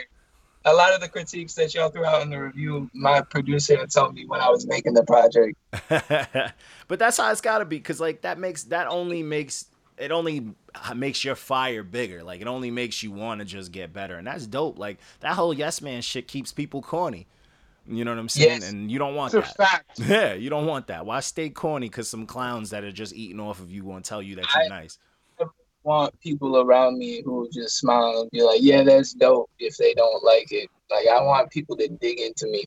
A lot of the critiques that y'all threw out in the review, my producer had told me when I was making the project. but that's how it's got to be, cause like that makes that only makes it only makes your fire bigger. Like it only makes you want to just get better, and that's dope. Like that whole yes man shit keeps people corny. You know what I'm saying? Yes. And you don't want It's a that. fact. Yeah, you don't want that. Why stay corny? Cause some clowns that are just eating off of you won't tell you that you're nice. I- nice. want people around me who just smile and be like, "Yeah, that's dope." If they don't like it, like I want people to dig into me.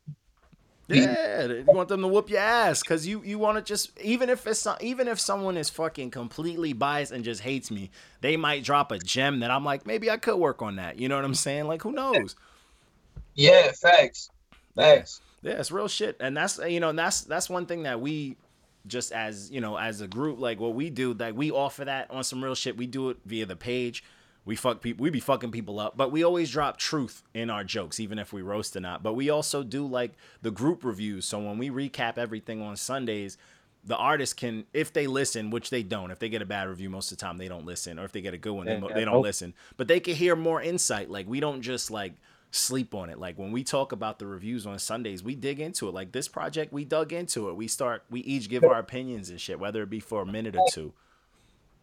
Yeah, you want them to whoop your ass because you you want to just even if it's not, even if someone is fucking completely biased and just hates me, they might drop a gem that I'm like maybe I could work on that. You know what I'm saying? Like who knows? Yeah, facts, facts. Yeah, it's real shit, and that's you know and that's that's one thing that we just as you know as a group like what we do like we offer that on some real shit. We do it via the page. We fuck people. We be fucking people up, but we always drop truth in our jokes, even if we roast or not. But we also do like the group reviews. So when we recap everything on Sundays, the artists can, if they listen, which they don't. If they get a bad review, most of the time they don't listen, or if they get a good one, they, they don't listen. But they can hear more insight. Like we don't just like sleep on it. Like when we talk about the reviews on Sundays, we dig into it. Like this project, we dug into it. We start, we each give our opinions and shit, whether it be for a minute or two.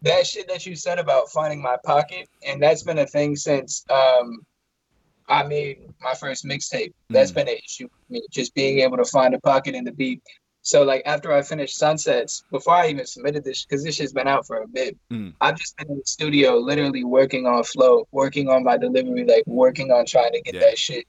That shit that you said about finding my pocket, and that's been a thing since um I made my first mixtape. That's Mm. been an issue for me, just being able to find a pocket in the beat. So like after I finished Sunsets, before I even submitted this, because this shit's been out for a bit, Mm. I've just been in the studio, literally working on flow, working on my delivery, like working on trying to get Yeah. that shit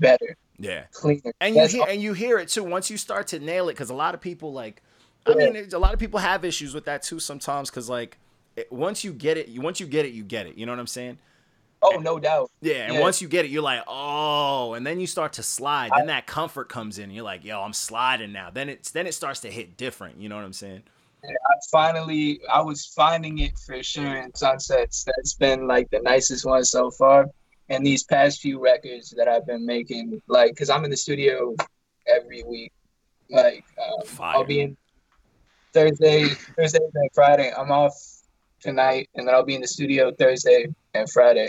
better. Yeah. cleaner. and you hear all- and you hear it too once you start to nail it because a lot of people like i Yeah. mean a lot of people have issues with that too sometimes because like it, once you get it you once you get it you get it you know what i'm saying oh, no doubt. yeah and Yeah. once you get it you're like oh and then you start to slide then that comfort comes in you're like yo i'm sliding now then it's then it starts to hit different you know what i'm saying I finally, I was finding it for sure in Sunsets. That's been like the nicest one so far. And these past few records that I've been making, like, because I'm in the studio every week. Like, um. I'll be in Thursday, Thursday and Friday. I'm off tonight, and then I'll be in the studio Thursday and Friday.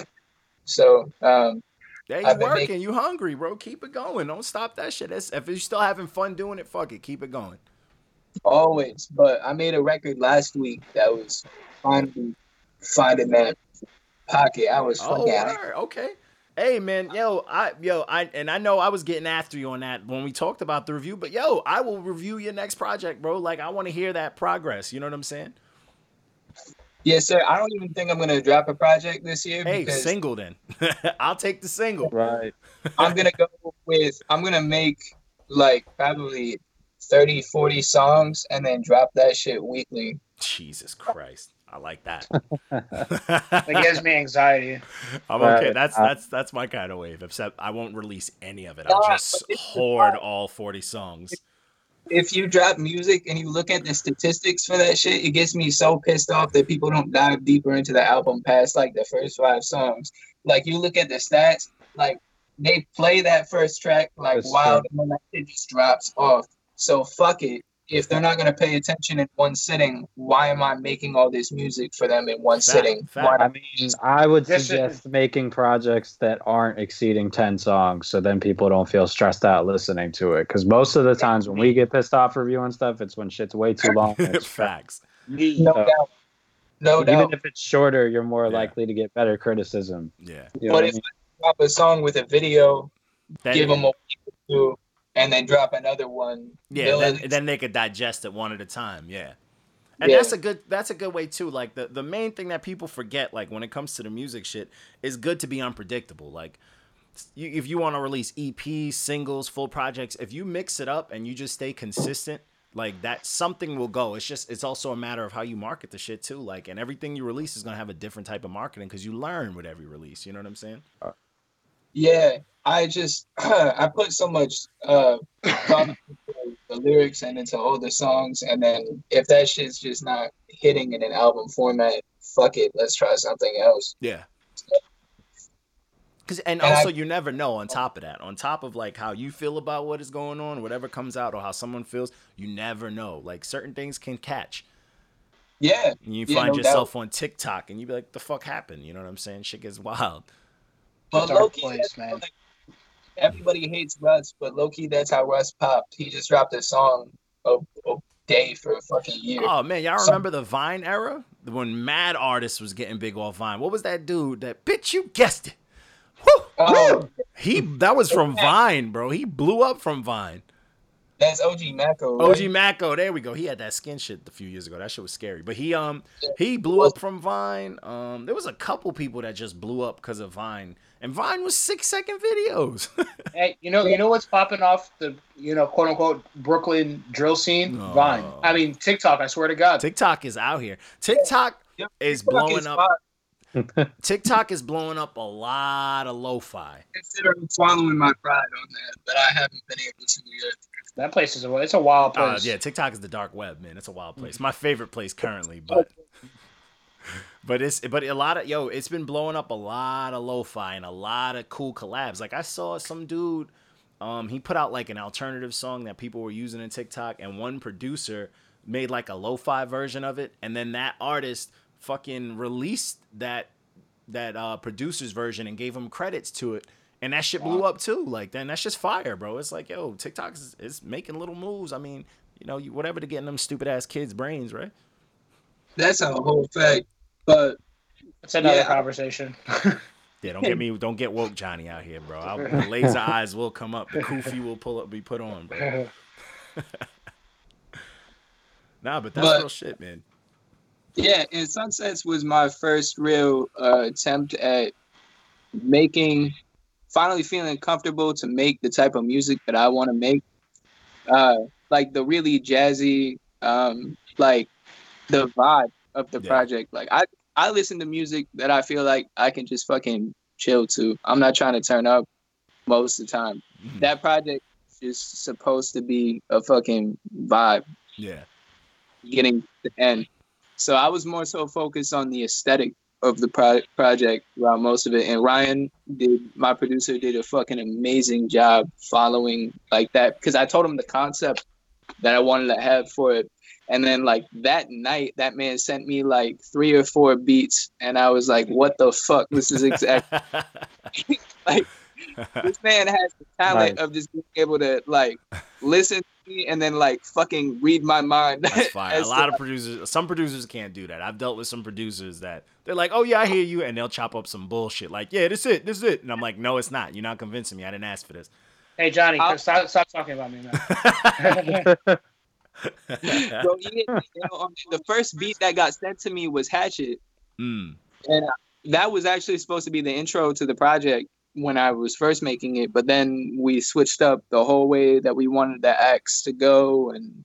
So, um, yeah you working making- you hungry bro keep it going don't stop that shit That's, if you're still having fun doing it fuck it keep it going always. But I made a record last week that was finally finding that pocket. I was Oh, fucking. okay. Hey man, yo, I yo, I and I know I was getting after you on that when we talked about the review, but yo, I will review your next project, bro. Like I want to hear that progress. You know what I'm saying? Yes, sir. I don't even think I'm gonna drop a project this year Hey, because single then. I'll take the single. Right. I'm gonna go with I'm gonna make like probably 30, 40 songs and then drop that shit weekly. Jesus Christ. I like that. That gives me anxiety. I'm okay. Right. That's Uh, that's that's my kind of wave. Except I won't release any of it. I'll just but this is hoard all 40 songs. If you drop music and you look at the statistics for that shit, it gets me so pissed off that people don't dive deeper into the album past like the first five songs. Like you look at the stats, like they play that first track like That's wild and then that shit just drops off. So fuck it. If they're not gonna pay attention in one sitting, why am I making all this music for them in one Fact, sitting? fact. I mean, I would This is- suggest making projects that aren't exceeding 10 songs so then people don't feel stressed out listening to it. Because most of the times when we get pissed off reviewing stuff, it's when shit's way too long. it's Facts. No So- doubt. No Even doubt. if it's shorter, you're more Yeah. likely to get better criticism. Yeah. You know But what I if mean? I drop a song with a video, Then- give them a week or two, and then drop another one. Yeah, then, then they could digest it one at a time. Yeah. And Yeah. that's a good that's a good way too. Like the, the main thing that people forget, like when it comes to the music shit, is good to be unpredictable. Like you, if you want to release EPs, singles, full projects, if you mix it up and you just stay consistent, like that something will go. It's just it's also a matter of how you market the shit too. Like and everything you release is gonna have a different type of marketing because you learn with every release. You know what I'm saying? Uh, Yeah, I just I put so much uh thought into the lyrics and into all the songs, and then if that shit's just not hitting in an album format, fuck it, let's try something else. Yeah. Cause and And also I- you never know on top of that. On top of like how you feel about what is going on, whatever comes out or how someone feels, you never know. Like certain things can catch. Yeah, And you Yeah, find no yourself on TikTok and you be like, the fuck happened? You know what I'm saying? Shit gets wild. But Dark low place, man. like, everybody hates Russ, but Loki, that's how Russ popped. He just dropped a song a, a day for a fucking year. Oh man, y'all Some- remember the Vine era? When mad artists was getting big off Vine. What was that dude that bitch you guessed it? Woo! Oh, He that was from Vine, bro. He blew up from Vine. That's OG Maco. OG right? Maco, there we go. He had that skin shit a few years ago. That shit was scary. But he um he blew up from Vine. Um there was a couple people that just blew up because of Vine. And Vine was six second videos. Hey, you know, you know what's popping off the, you know, quote unquote Brooklyn drill scene? No. Vine. I mean TikTok. I swear to God. TikTok is out here. TikTok Yep. is Fuck blowing is up. fire. TikTok is blowing up a lot of lo-fi. considering swallowing my pride on that, but I haven't been able to yet. That place is a, it's a wild Uh, place. yeah, TikTok is the dark web, man. It's a wild place. My favorite place currently, but but it's but a lot of yo, it's been blowing up a lot of lo-fi and a lot of cool collabs. Like I saw some dude, um, he put out like an alternative song that people were using in TikTok, and one producer made like a lo-fi version of it, and then that artist fucking released that that uh producer's version and gave him credits to it. And that shit blew up too. Like then that's just fire, bro. It's like, yo, TikTok is, is making little moves. I mean, you know, you, whatever to get in them stupid ass kids' brains, right? That's a whole fact. But It's another Yeah. conversation. Yeah, don't get me, don't get woke Johnny out here, bro. I'll, the laser eyes will come up, the kufi will pull up, be put on, bro. Nah, but that's But- real shit, man. Yeah, and Sunsets was my first real uh, attempt at making finally feeling comfortable to make the type of music that I want to make. Uh, like the really jazzy, um, like the vibe of the Yeah. project. Like I, I listen to music that I feel like I can just fucking chill to. I'm not trying to turn up most of the time. Mhm. That project is supposed to be a fucking vibe Yeah. getting to the end. So I was more so focused on the aesthetic of the pro- project throughout most of it. And Ryan did, my producer, did a fucking amazing job following like that because I told him the concept that I wanted to have for it. And then like that night, that man sent me like three or four beats, and I was like, "What the fuck? This is exactly like this man has the talent Nice. of just being able to like listen to me and then like fucking read my mind. That's fine. A lot of producers, some producers can't do that. I've dealt with some producers that they're like, "Oh yeah, I hear you," and they'll chop up some bullshit like, "Yeah, this is it, this is it," and I'm like, "No, it's not. You're not convincing me. I didn't ask for this." Hey Johnny, stop, stop talking about me, man. Bro, he- you know, on the first beat that got sent to me was Hatchet, mm. and uh, that was actually supposed to be the intro to the project when I was first making it. But then we switched up the whole way that we wanted the acts to go, and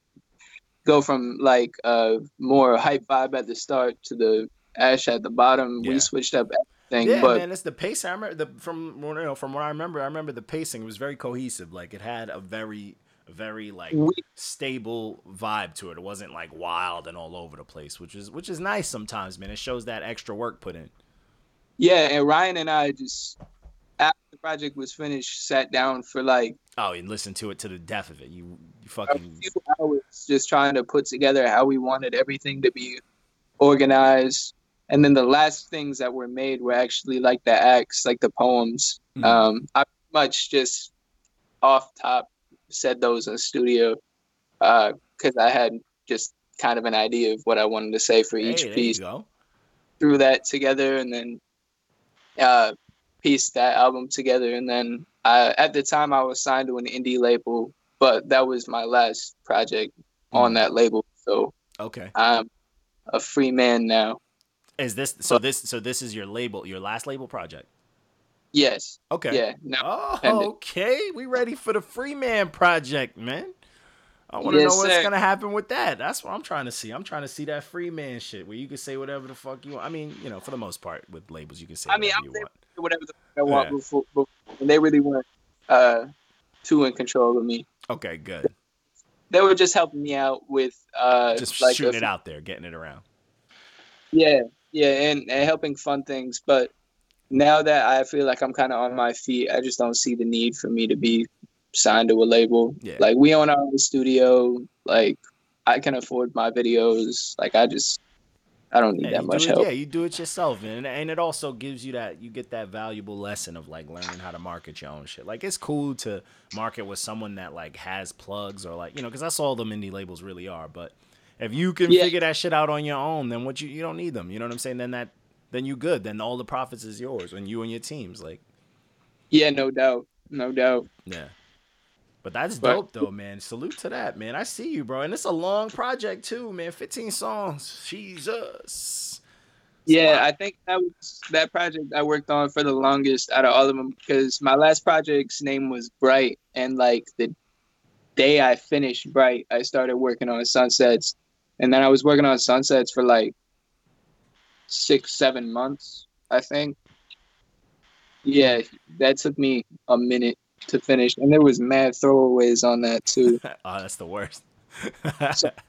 go from like a more hype vibe at the start to the ash at the bottom. Yeah. We switched up everything, Yeah, but man, it's the pace. I remember the from you know from what I remember. I remember the pacing was very cohesive. Like it had a very very like we, stable vibe to it. It wasn't like wild and all over the place, which is which is nice sometimes, man. It shows that extra work put in. yeah, and Ryan and I just the project was finished, sat down for like Oh, and listened to it to the death of it. You you fucking hours just trying to put together how we wanted everything to be organized. And then the last things that were made were actually like the acts, like the poems. Mhm. Um, I pretty much just off top said those in the studio because I had just kind of an idea of what I wanted to say for hey, each there piece. you go. Threw that together and then uh, pieced that album together. And then uh, at the time, I was signed to an indie label, but that was my last project on Mm. that label. So Okay. I'm a free man now. Is this so? This so this is your label, your last label project. Yes. Okay. Yeah. No. Oh, okay. We ready for the free man project, man. I want to Yes, know what's sir. gonna happen with that. That's what I'm trying to see. I'm trying to see that free man shit where you can say whatever the fuck you want. I mean, you know, for the most part with labels, you can say I mean, whatever you whatever the fuck I want Yeah. before, before and they really weren't uh, too in control of me. Okay, good. They were just helping me out with uh, Just like shooting a- it out there, getting it around. Yeah, yeah, and, and helping fund things. But now that I feel like I'm kind of on my feet, I just don't see the need for me to be signed to a label. Yeah. Like we own our own studio. Like I can afford my videos. Like I just, I don't need Yeah, that much it, help. yeah, you do it yourself, and and it also gives you that you get that valuable lesson of like learning how to market your own shit. Like it's cool to market with someone that like has plugs or like you know because that's all the indie labels really are. But if you can Yeah. figure that shit out on your own, then what you you don't need them. You know what I'm saying? Then that then you good. Then all the profits is yours and you and your teams. Like Yeah, no doubt, no doubt. yeah. But that's But- dope though, man. Salute to that, man. I see you, bro. And it's a long project too, man. 15 songs. Jesus. Yeah, I think that was that project I worked on for the longest out of all of them because my last project's name was Bright, and like the day I finished Bright, I started working on Sunsets, and then I was working on Sunsets for like six, seven months, I think. Yeah, that took me a minute to finish, and there was mad throwaways on that too. oh, that's the worst. So-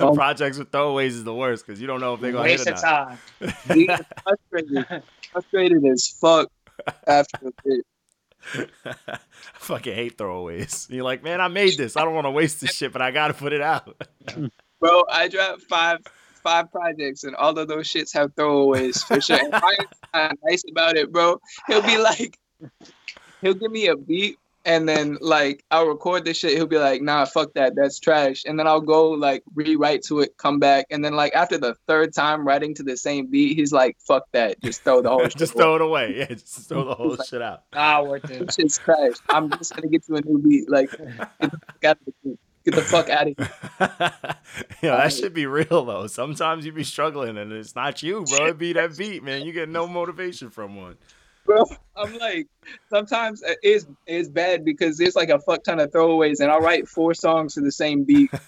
Um, Projects with throwaways is the worst because you don't know if they're gonna Waste hit of or not. time. Being frustrated, frustrated as fuck after a bit. I fucking hate throwaways. You're like, man, I made this. I don't want to waste this shit, but I gotta put it out. Bro, I dropped five five projects and all of those shits have throwaways for sure. And Ryan's kinda nice about it, bro. He'll be like, he'll give me a beat and then like I'll record this shit. He'll be like, nah, fuck that, that's trash. And then I'll go like rewrite to it, come back, and then like after the third time writing to the same beat, he's like, fuck that, just throw the whole shit. just away. throw it away. Yeah, just throw the whole shit out. Ah, worth it. This shit's trash. I'm just gonna get you a new beat. Like, get the fuck out of here. Get the fuck out of here. yeah, that should be real though. Sometimes you be struggling and it's not you, bro. It be that beat, man. You get no motivation from one. Bro. I'm like, sometimes it's it's bad because there's like a fuck ton of throwaways, and I'll write four songs to the same beat.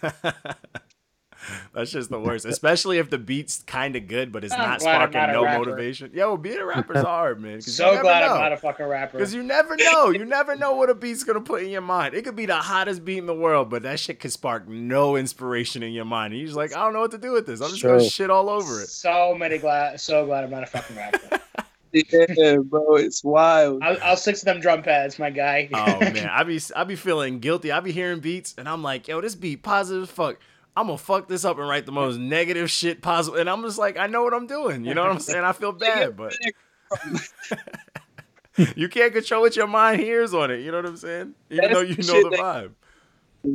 That's just the worst, especially if the beat's kind of good, but it's I'm not glad sparking not no rapper. motivation. Yo, being a rapper's hard, man. So glad know. I'm not a fucking rapper. Because you never know. You never know what a beat's gonna put in your mind. It could be the hottest beat in the world, but that shit could spark no inspiration in your mind. And you're just like, I don't know what to do with this. I'm just gonna shit all over it. So many glad, so glad I'm not a fucking rapper. yeah, bro, it's wild. I'll, I'll stick to them drum pads, my guy. Oh man, I be I be feeling guilty. I be hearing beats, and I'm like, yo, this beat positive as fuck. I'm gonna fuck this up and write the most negative shit possible. And I'm just like, I know what I'm doing. You know what I'm saying? I feel bad, but you can't control what your mind hears on it. You know what I'm saying? Even That's though you know the vibe. I,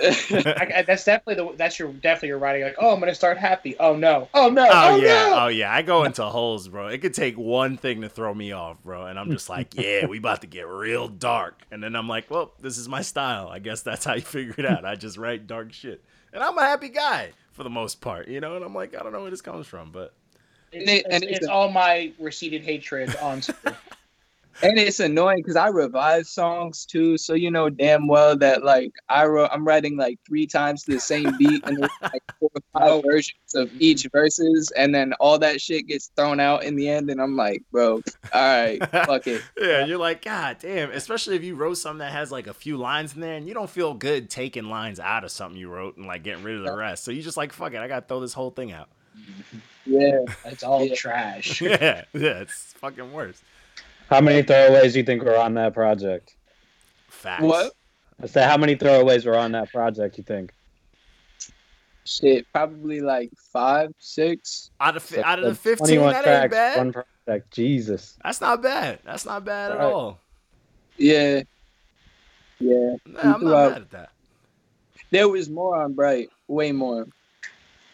I- that's definitely the that's your definitely your writing. Like, oh, I'm gonna start happy. Oh no. Oh no. Oh, Oh, yeah, no. oh yeah. I go into holes, bro. It could take one thing to throw me off, bro, and I'm just like, yeah, we about to get real dark. And then I'm like, well, this is my style. I guess that's how you figure it out. I just write dark shit, and I'm a happy guy for the most part, you know. And I'm like, I don't know where this comes from, but It's, And it- and it's, it's it's all my receded hatred on. Twitter. and it's annoying because I revise songs too, so you know damn well that like I wrote, I'm writing like three times to the same beat, and there's like four or five versions of each verses, and then all that shit gets thrown out in the end, and I'm like, bro, all right, fuck it. yeah, you're like, God damn. Especially if you wrote something that has like a few lines in there, and you don't feel good taking lines out of something you wrote and like getting rid of the rest. So you just like, fuck it, I gotta throw this whole thing out. Yeah, It's all Yeah. trash. yeah, yeah, it's fucking worse. How many throwaways do you think were on that project? Facts. What? I said, how many throwaways were on that project? You think? shit, probably like five, six. Out of fi- out of the 15, 21 that ain't bad. One project. Jesus. That's not bad. That's not bad at Right. all. Yeah, yeah. Nah, I'm not Throughout- mad at that. There was more on Bright, way more.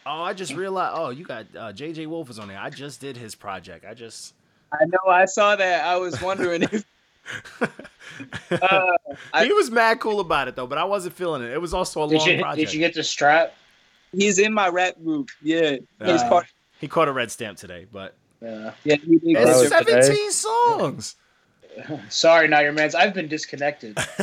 Oh, I just realized. Oh, you got uh, JJ Wolf is on there. I just did his project. I just. I know, I saw that. I was wondering if uh, I- he was mad cool about it though, but I wasn't feeling it. It was also a Did long you project. did you get the strap? he's in my rap group. Yeah, he's Uh, part. he caught a red stamp today, but Yeah. Yeah, he did. It's it's today? 17 songs. Sorry, now your man's. I've been disconnected.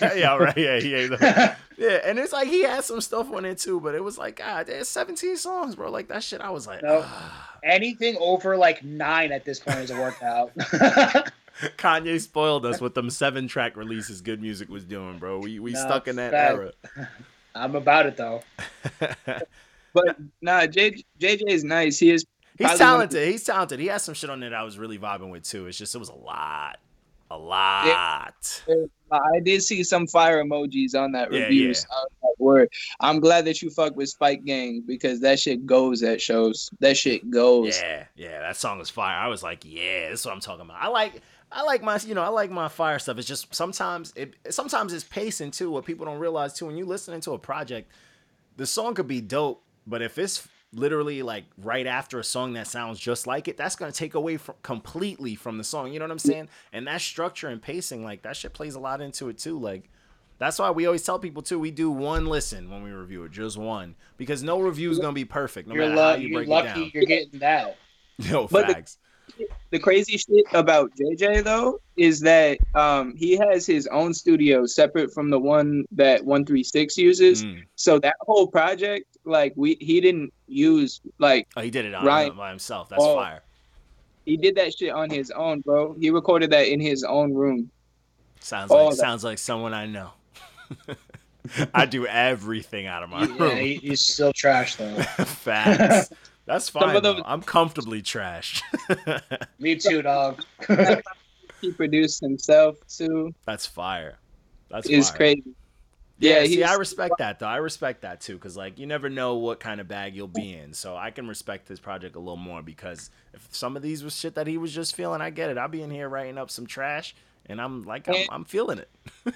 yeah, right. Yeah, he ain't. Yeah, and it's like he had some stuff on it too, but it was like, God, there's 17 songs, bro. Like that shit, I was like, No. ah. Anything over like nine at this point is a workout. Kanye spoiled us with them seven track releases. G.O.O.D. Music was doing, bro. We we No, stuck in that fact. era. I'm about it though. But nah, J, JJ is nice. He is. He's Probably one of talented. He's talented. He has some shit on there that I was really vibing with too. It's just it was a lot, a lot. I did see some fire emojis on that Yeah, review. yeah. So I was like, word. I'm glad that you fuck with Spike Gang because that shit goes at shows. That shit goes. Yeah, yeah, that song was fire. I was like, yeah, this is what I'm talking about. I like, I like my, you know, I like my fire stuff. It's just sometimes it, sometimes it's pacing too. What people don't realize too, when you listening to a project, the song could be dope, but if it's literally like right after a song that sounds just like it, that's gonna take away from completely from the song. You know what I'm saying? And that structure and pacing, like that shit plays a lot into it too. Like. That's why we always tell people too. We do one listen when we review it, just one, because no review is gonna be perfect, no you're matter how you you're break it down. you're getting that. No But the- facts. The crazy shit about JJ though is that um, he has his own studio separate from the one that 136 uses. Mm. So that whole project, like we, he didn't use like Oh, he did it on Right. by himself. That's Oh. fire. he did that shit on his own, bro. He recorded that in his own room. Sounds all like that. sounds like someone I know. I do everything out of my Yeah, room. he, he's still trash though. Facts. That's fine. of though. those- I'm comfortably trash. Me too, dog. He produced himself too. That's fire. That's It's crazy. Yeah, Yeah, see, I respect that though. I respect that too, because like you never know what kind of bag you'll be in. So I can respect his project a little more because if some of these was shit that he was just feeling, I get it. I'll be in here writing up some trash, and I'm like, I'm, I'm feeling it.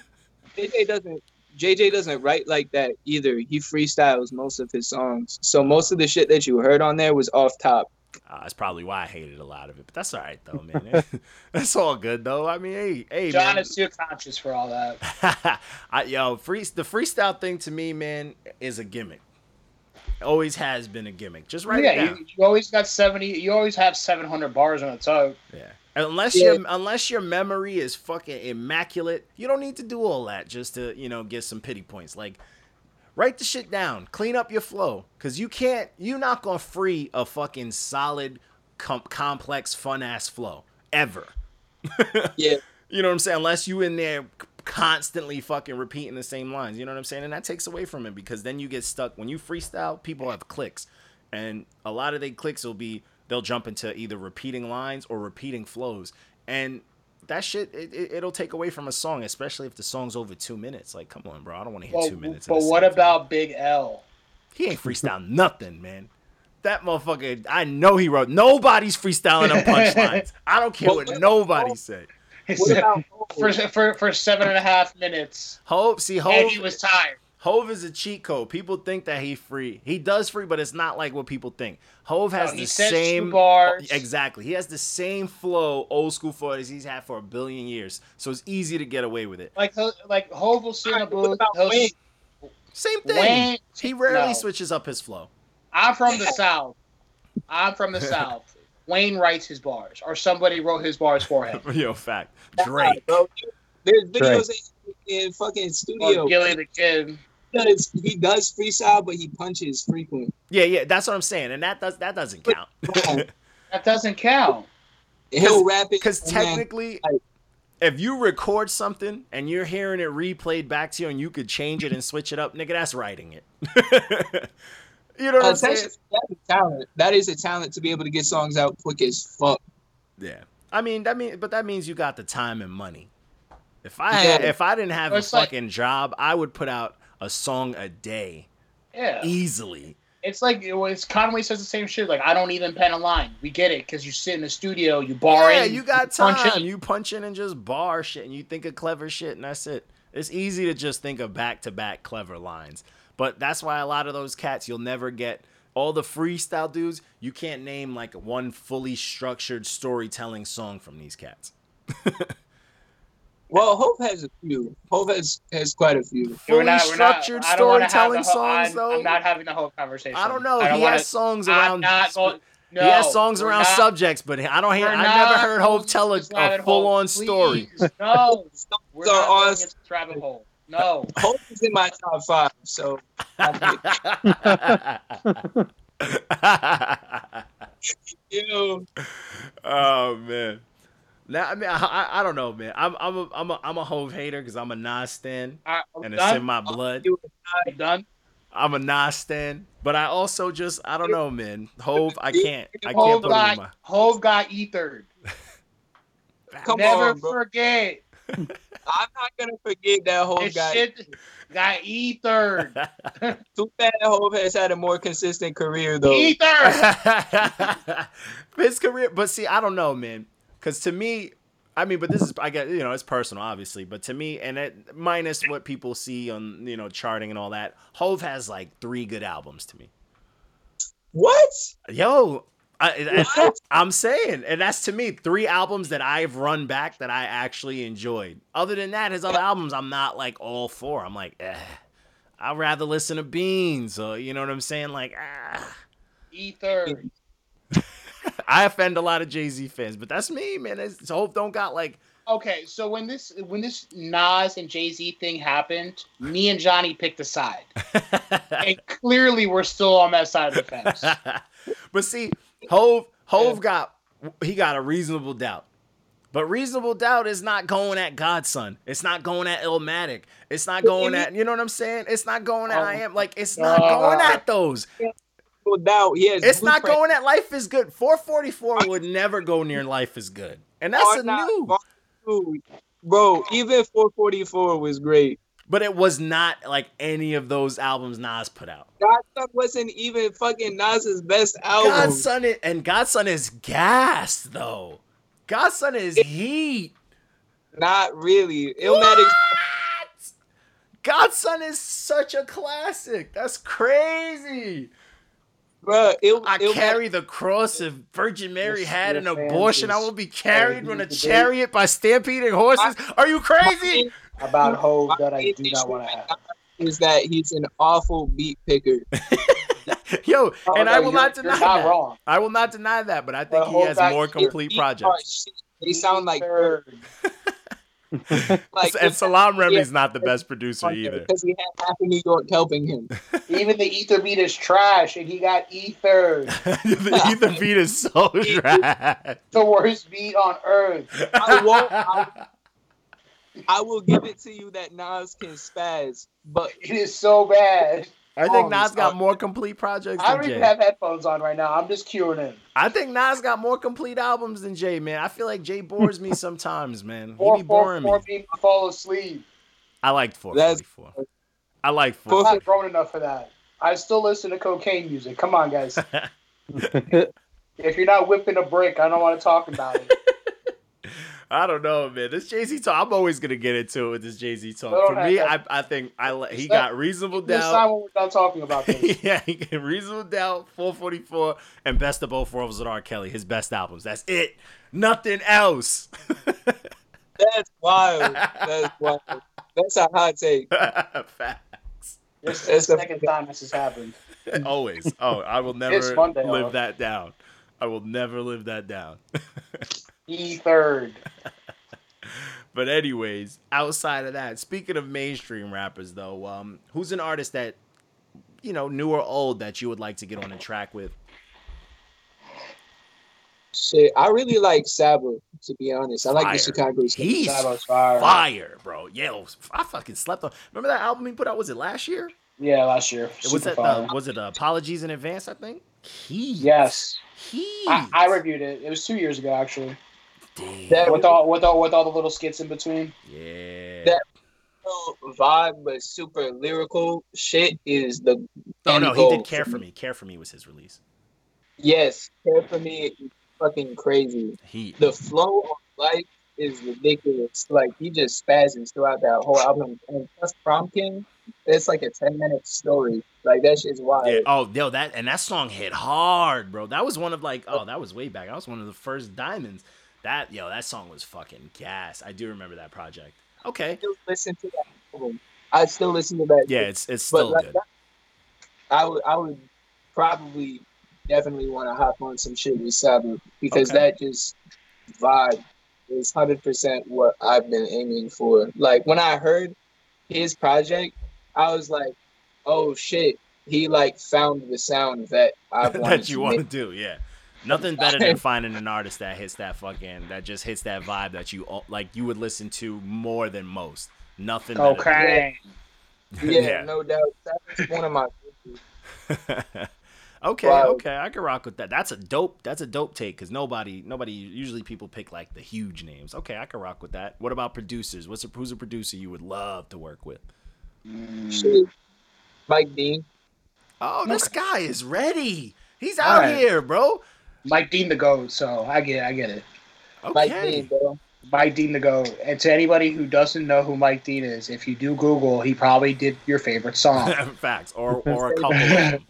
JJ doesn't JJ doesn't write like that either. He freestyles most of his songs. So most of the shit that you heard on there was off top. Uh, that's probably why I hated a lot of it, but that's all right though, man. that's all good though. I mean, hey, hey, John man. is too conscious for all that. I, yo, free the freestyle thing to me, man, is a gimmick. Always has been a gimmick. Just write it yeah, down. you, you always got seventy. You always have seven hundred bars on the tug. Yeah, Unless Yeah. your unless your memory is fucking immaculate, you don't need to do all that just to you know get some pity points. Like, write the shit down, clean up your flow, cause you can't. You're not gonna free a fucking solid, com- complex, fun ass flow ever. Yeah. You know what I'm saying? Unless you in there constantly fucking repeating the same lines. You know what I'm saying? And that takes away from it because then you get stuck. When you freestyle, people have clicks. And a lot of their clicks will be they'll jump into either repeating lines or repeating flows. And that shit, it, it, it'll take away from a song, especially if the song's over two minutes. Like, come on, bro. I don't want to hear Well, two minutes. but what same thing. about Big L? He ain't freestyle nothing, man. That motherfucker, I know he wrote. Nobody's freestyling them punchlines. I don't care what what nobody about- said. What about for, for for seven and a half minutes, Hove, see, Hove and he was tired. Hove is a cheat code. People think that he free. He does free, but it's not like what people think. Hove has No, the same bars. Exactly. He has the same flow, old school flow as he's had for a billion years. So it's easy to get away with it. Like uh, like Hove will sit in a Alright, booth. about he'll- Wayne? Same thing. Wayne- he rarely no. switches up his flow. I'm from the south. I'm from the south. Wayne writes his bars, or somebody wrote his bars for him. Yo, fact. Drake. Bro, there's Drake. videos in, in fucking studio. Or Gilly the Kid. He does, he does freestyle, but he punches frequent. Yeah, yeah, that's what I'm saying, and that does that doesn't count. That doesn't count. He'll rap it. Because and then- technically, like- if you record something and you're hearing it replayed back to you, and you could change it and switch it up, nigga, that's writing it. you know what Uh, I'm saying? that's, that's a talent. That is a talent to be able to get songs out quick as fuck. Yeah. I mean that mean but that means you got the time and money. If I Yeah. had, if I didn't have a It's like- fucking job, I would put out a song a day Yeah. easily. It's like it was Conway says the same shit. Like I don't even pen a line. We get it because you sit in the studio, you bar yeah, in, you got punch time. in. You punch in and just bar shit and you think of clever shit and that's it. It's easy to just think of back to back clever lines. But that's why a lot of those cats you'll never get all the freestyle dudes, you can't name like one fully structured storytelling song from these cats. Well, Hove has a few. Hove has has quite a few. We're Fully not- we're not- structured I don't storytelling the whole- songs I'm, though. I'm not having the whole conversation. I don't know. I he wanna- has songs around not going. No, he has songs around not- subjects, but I don't hear. we're I not never heard Hove tell a, into this rabbit a full hole. on story. No, we're So not on- going into this rabbit hole. No. Hove is in my top five. So I think, you oh man. Now I mean I, I, I don't know man. I'm I'm a I'm a I'm a Hove hater because I'm a Nas stan I, I'm and it's in my blood. I'm done. I'm a Nas stan, but I also just I don't know man. Hove I can't I can't Hove put got, my. Hove got ethered. Come Never on, bro. forget. I'm not gonna forget that Hove This guy. shit got ethered. Too bad Hove has had a more consistent career though. Ethered. his career, but see, I don't know, man. Because to me, I mean, but this is, I get, you know, it's personal, obviously. But to me, and it, minus what people see on, you know, charting and all that, Hove has like three good albums to me. What? Yo, I, I, What? I'm saying, and that's to me three albums that I've run back that I actually enjoyed. Other than that, his other albums, I'm not like all for. I'm like, eh. I'd rather listen to Beans, or you know what I'm saying? Like, ah. Ethered. I offend a lot of Jay Z fans, but that's me, man. It's, Hove don't got like Okay, so when this when this Nas and Jay Z thing happened, me and Johnny picked a side, and clearly we're still on that side of the fence. but see, Hove Hove got he got a reasonable doubt. But reasonable doubt is not going at God's Son. It's not going at Illmatic. It's not going at you know what I'm saying? It's not going at Oh, I am like it's not going at those. No doubt. He has It's not going at Life is Good. 444 would never go near Life is Good. And that's a not. new. Bro, even 444 was great. But it was not like any of those albums Nas put out. God's Son wasn't even fucking Nas's best album. God's Son is, and God's Son is gas though. God's Son is heat. Not really. Illmatic. What? God's Son is such a classic. That's crazy. Bro, Ill, I Illmatic- carry the cross if Virgin Mary had an your fans abortion. I will be carried crazy on a today. chariot by stampeding horses. Are you crazy? About Hove My that I do not want to have. Is that he's an awful beat picker. Yo, Oh, and no, I will you're- not you're deny not that. wrong. I will not deny that, but I think But he has more complete projects. shit. they sound like Third. like and Salaam Remi's yeah. not the best producer either. because he had half of New York helping him. Even the ether beat is trash, and he got Ether. the ether beat is so trash. The worst beat on earth. I won't. I, I will give it to you that Nas can spaz, but It is so bad. I think Nas got more complete projects I don't even Jay. have headphones on right now. I'm just cueing in. I think Nas got more complete albums than Jay, man. I feel like Jay bores me sometimes, man. He be boring four me. people fall asleep. I liked That's- 444. I like four. I'm 4. not grown enough for that. I still listen to cocaine music. Come on, guys. If you're not whipping a brick, I don't want to talk about it. I don't know, man. This Jay Z talk, I'm always gonna get into it with this Jay Z talk. For me, I, I think I he got reasonable This doubt. time when we're done talking about this. yeah, he got reasonable doubt, 444, and best of both worlds with R. Kelly. His best albums. That's it. Nothing else. that's wild. That's wild. That's a hot take. Facts. This is It's the- second time this has happened. Always. Oh, I will never live that down. I will never live that down. E third. But anyways, outside of that, speaking of mainstream rappers though, um, who's an artist that you know, new or old that you would like to get on a track with? Shit, I really like Saba. To be honest, I like Fire. the Chicago. scene. He's Saba's fire. fire, bro. Yeah, I fucking slept on. Remember that album he put out? Was it last year? Yeah, last year. was Super that fire. was it uh, Apologies in Advance? I think. He. Yes. He. I, I reviewed it. It was two years ago, actually. That With all with all with all the little skits in between. Yeah. That- vibe, but super lyrical shit is the. oh no, he did Care for for me. Me. Care for Me was his release. Yes, care for me is fucking crazy. He. The flow of life is ridiculous. Like he just spazzes throughout that whole album. And plus Prom King, it's like a ten minute story. Like that shit's wild. Yeah. Oh, yo, that and that song hit hard, bro. That was one of like, oh, that was way back. That was one of the first diamonds. That yo, that song was fucking gas. I do remember that project. Okay. I still listen to that album. I still listen to that. Yeah, it's it's still like good. that, I would I would probably definitely want to hop on some shit with Saba because Okay. that just vibe is hundred percent what I've been aiming for. Like when I heard his project, I was like, oh shit, he like found the sound that I wanted that you want to do, yeah. Nothing better than finding an artist that hits that fucking that just hits that vibe that you like you would listen to more than most. Nothing. better than- Cocaine. Yeah, Yeah. no doubt. That's one of my okay, Wow. okay, I can rock with that. That's a dope. That's a dope take because nobody, nobody. Usually, people pick like the huge names. Okay, I can rock with that. What about producers? What's a who's a producer you would love to work with? shit. Mike Dean. Oh, this guy is ready. He's out right. here, bro. Mike Dean the goat. So I get it. I get it. Mike Okay. Dean, bro. Mike Dean the goat. And to anybody who doesn't know who Mike Dean is, if you do Google, he probably did your favorite song. Facts, or or a couple. of them.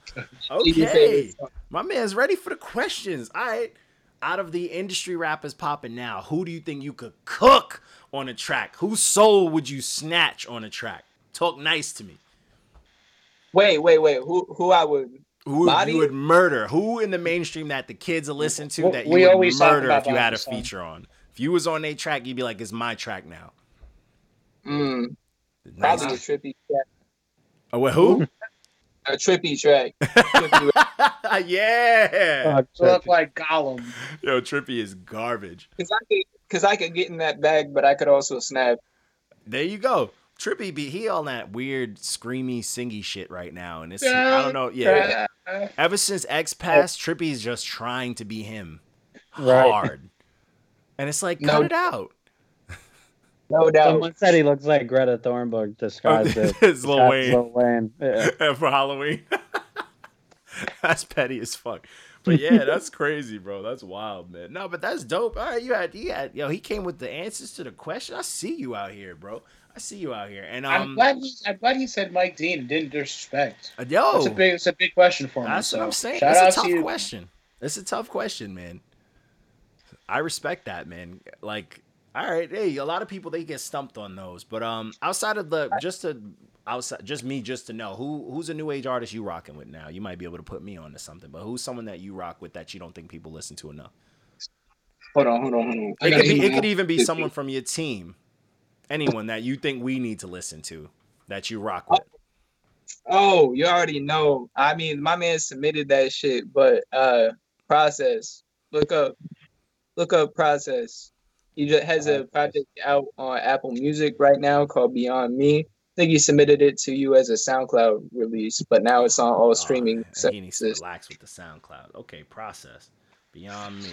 He's your Okay. favorite song. My man's ready for the questions. All right. Out of the industry rappers popping now, who do you think you could cook on a track? Whose soul would you snatch on a track? Talk nice to me. Wait, wait, wait. Who who I would Who Body? you would murder? Who in the mainstream that the kids will listen to We- that you we would always murder if you had a song. feature on? If you was on a track, you'd be like, "It's my track now." mm, Nice. probably a trippy track. Oh, wait, who? A trippy track. Trippie rap. yeah. You look like Gollum. Yo, Trippy is garbage. Cause I could cause I could get in that bag, but I could also snap. There you go. Trippie be he on that weird screamy singy shit right now, and it's I don't know. Yeah, ever since X passed, Trippie's just trying to be him Right. hard, and it's like No. cut it out. No doubt. Someone said he looks like Greta Thunberg disguised as it's Lil Wayne Lil Wayne. Yeah. for Halloween. that's petty as fuck. But yeah, that's crazy, bro. That's wild, man. No, but that's dope. All right, you had, you had, yo, he came with the answers to the question. I see you out here, bro. I see you out here, and I'm um, glad he. I'm glad he said Mike Dean didn't disrespect. yo, It's a big. It's a big question for me. That's so what I'm saying. Shout It's out a tough to you. question. It's a tough question, man. I respect that, man. Like, all right, hey, a lot of people they get stumped on those, but um, outside of the just to outside, just me, just to know who who's a new age artist you rocking with now. You might be able to put me on to something, but who's someone that you rock with that you don't think people listen to enough? Hold on, hold on, hold on. It could, be, it could even be someone from your team, anyone that you think we need to listen to, that you rock with. Oh, you already know. I mean, my man submitted that shit, but uh process. Look up look up process. He just has a project out on Apple Music right now called Beyond Me. I think he submitted it to you as a SoundCloud release, but now it's on all streaming Oh, man, he needs to relax with the SoundCloud. Okay, process. Beyond me.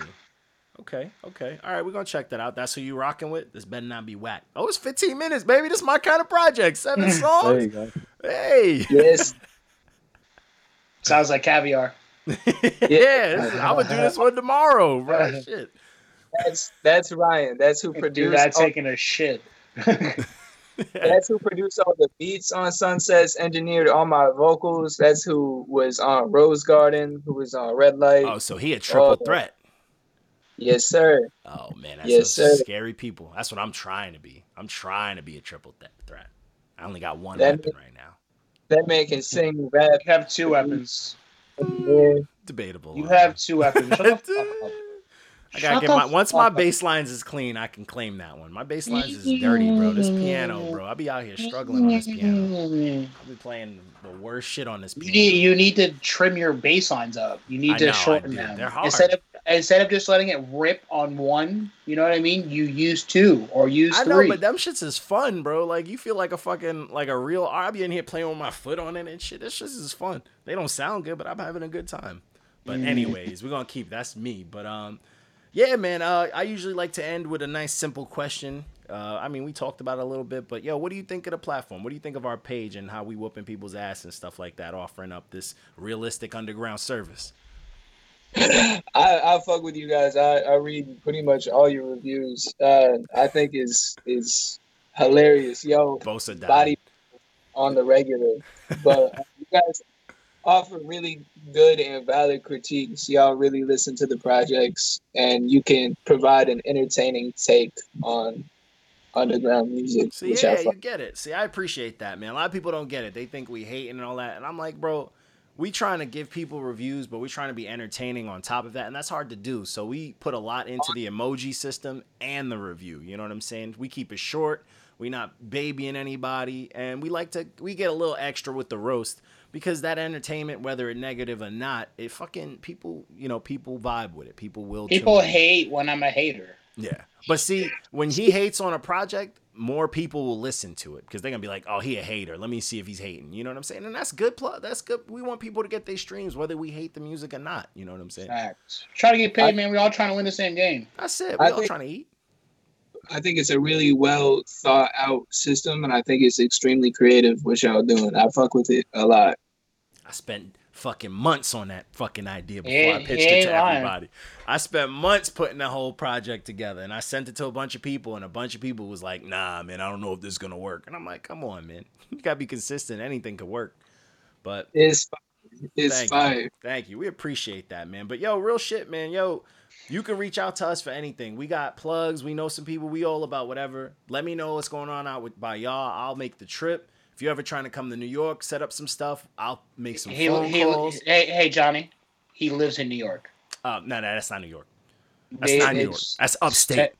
Okay, okay. All right, we're gonna check that out. That's who you rocking with. This better not be whack. Oh, it's 15 minutes, baby. This is my kind of project. Seven There songs. you go. Hey. Yes, Sounds like caviar. yeah, is- I'm gonna do this one tomorrow, bro. Shit. that's that's Ryan. That's who Dude, produced that's all, taking a shit. that's who produced all the beats on Sunsets, engineered all my vocals. That's who was on Rose Garden, who was on Red Light. Oh, so he a triple Oh. threat. Yes, sir. Oh man, that's Yes, sir. scary people. That's what I'm trying to be. I'm trying to be a triple th- threat. I only got one That- weapon right now. That man can sing, rap. You have two weapons. Debatable. You have two weapons. Shut the fuck up. I gotta Shut get my once my fuck bass lines is clean, I can claim that one. My bass lines is dirty, bro. This piano, bro. I'll be out here struggling on this piano. You I be playing the worst shit on this piano. need you need to trim your bass lines up. You need I to know, shorten them. They're hard. Instead of instead of just letting it rip on one, you know what I mean? You use two or use I know, but them shits is fun, bro. Like you feel like a fucking like a real. I be in here playing with my foot on it and shit. This shit is fun. They don't sound good, but I'm having a good time. But Mm. anyways, we're gonna keep. That's me. But um, yeah, man. Uh, I usually like to end with a nice simple question. Uh, I mean, we talked about it a little bit, but yo, what do you think of the platform? What do you think of our page and how we whooping people's ass and stuff like that, offering up this realistic underground service? I I fuck with you guys. I, I read pretty much all your reviews. Uh, I think is is hilarious. Yo, Bosa died. body on the regular, but uh, you guys offer really good and valid critiques. Y'all really listen to the projects, and you can provide an entertaining take on underground music. See, yeah, you get it. See, I appreciate that, man. A lot of people don't get it. They think we hating and all that, and I'm like, bro, we trying to give people reviews, but we trying to be entertaining on top of that, and that's hard to do. So we put a lot into the emoji system and the review. You know what I'm saying? We keep it short. We not babying anybody, and we like to we get a little extra with the roast because that entertainment, whether it negative or not, it fucking people, you know, people vibe with it. People will. People hate when I'm a hater. Yeah. But see, when he hates on a project, more people will listen to it because they're gonna be like, "Oh, he a hater. Let me see if he's hating." You know what I'm saying? And that's good. Plus, that's good. We want people to get their streams, whether we hate the music or not. You know what I'm saying? Facts. Try to get paid, I- man. We all trying to win the same game. That's it. We I all think- trying to eat. I think it's a really well thought out system, and I think it's extremely creative what y'all doing. I fuck with it a lot. I spent fucking months on that fucking idea before I pitched he it to lying. everybody. I spent months putting the whole project together, and I sent it to a bunch of people, and a bunch of people was like, "Nah, man, I don't know if this is gonna work." And I'm like, "Come on, man. You gotta be consistent. Anything could work." But It's it's Thank fire. You. Thank you. We appreciate that, man. But yo, real shit, man. Yo, you can reach out to us for anything. We got plugs. We know some people. We all about whatever. Let me know what's going on out with by y'all. I'll make the trip. If you're ever trying to come to New York, set up some stuff. I'll make some He, phone he, calls. hey, hey, Johnny. He lives in New York. Uh, no, no, that's not New York. That's They- not New York. That's upstate.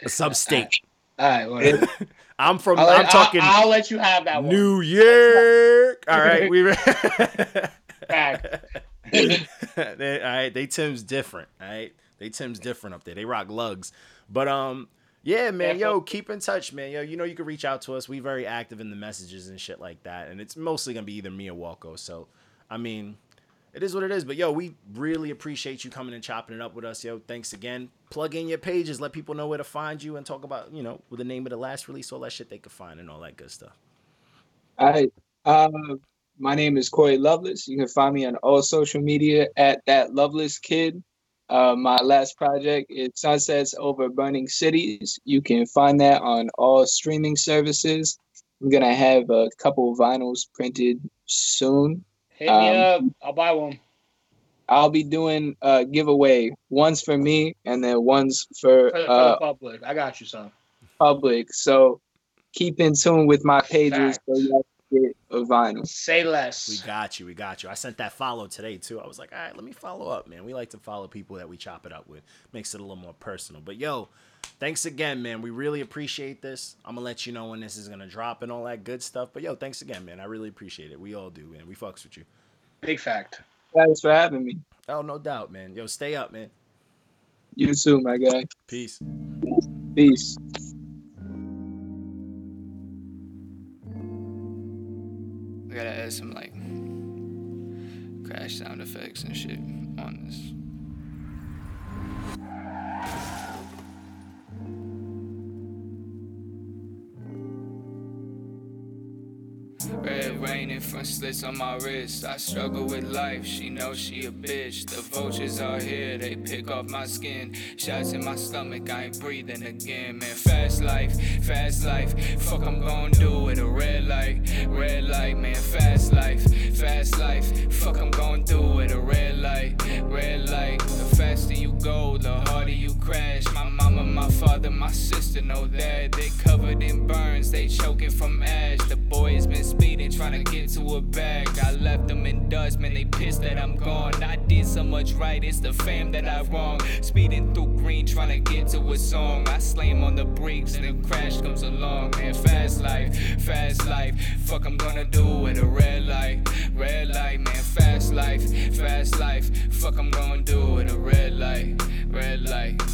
That's upstate. All right, whatever. I'm from. I'll, I'm let- talking I'll, I'll let you have that one. New York. All right, we. Fact. they, all right, they Tim's different. All right, they Tim's different up there. They rock lugs, but um, yeah, man, yo, keep in touch, man. Yo, you know you can reach out to us. We very active in the messages and shit like that, and it's mostly gonna be either me or Walco. So, I mean, it is what it is. But yo, we really appreciate you coming and chopping it up with us. Yo, thanks again. Plug in your pages, let people know where to find you, and talk about you know with the name of the last release, all that shit they could find, and all that good stuff. All right. Uh, my name is Corey Lovelace. You can find me on all social media at that Loveless Kid. Uh, my last project is Sunsets Over Burning Cities. You can find that on all streaming services. I'm gonna have a couple of vinyls printed soon. Hit me Um, up. I'll buy one. I'll be doing a giveaway. One's for me, and then one's for For, the- for uh, the public. I got you, son. public. So keep in tune with my pages so y'all bit of vinyl. Say We got you. We got you. I sent that follow today too. I was like, all right, let me follow up, man. We like to follow people that we chop it up with. Makes it a little more personal. But yo, thanks again, man. We really appreciate this. I'm gonna let you know when this is gonna drop and all that good stuff. But yo, thanks again, man. I really appreciate it. We all do, man. We fucks with you. Big fact. Thanks for having me. Oh, no doubt, man. Yo, stay up, man. You too, my guy. Peace. Peace. I gotta add some like crash sound effects and shit on this. Front slits on my wrist. I struggle with life. She knows she a bitch. The vultures are here. They pick off my skin. Shots in my stomach. I ain't breathing again. Man, fast life, fast life. Fuck, I'm gon' do it. A red light, red light. Man, fast life, fast life. Fuck, I'm gon' do it. A red light, red light. The faster you go, the harder you crash. My mama, my father, my sister know that. They covered in burns. They choking from ash. The boys been speeding, trying to get to a bag. I left them in dust, man. They pissed that I'm gone. I did so much right, it's the fam that I wrong. Speeding through green, trying to get to a song. I slam on the brakes, and the crash comes along. Man, fast life, fast life. Fuck, I'm gonna do it. A red light, red light, man. Fast life, fast life. Fuck, I'm gonna do it. A red light, red light.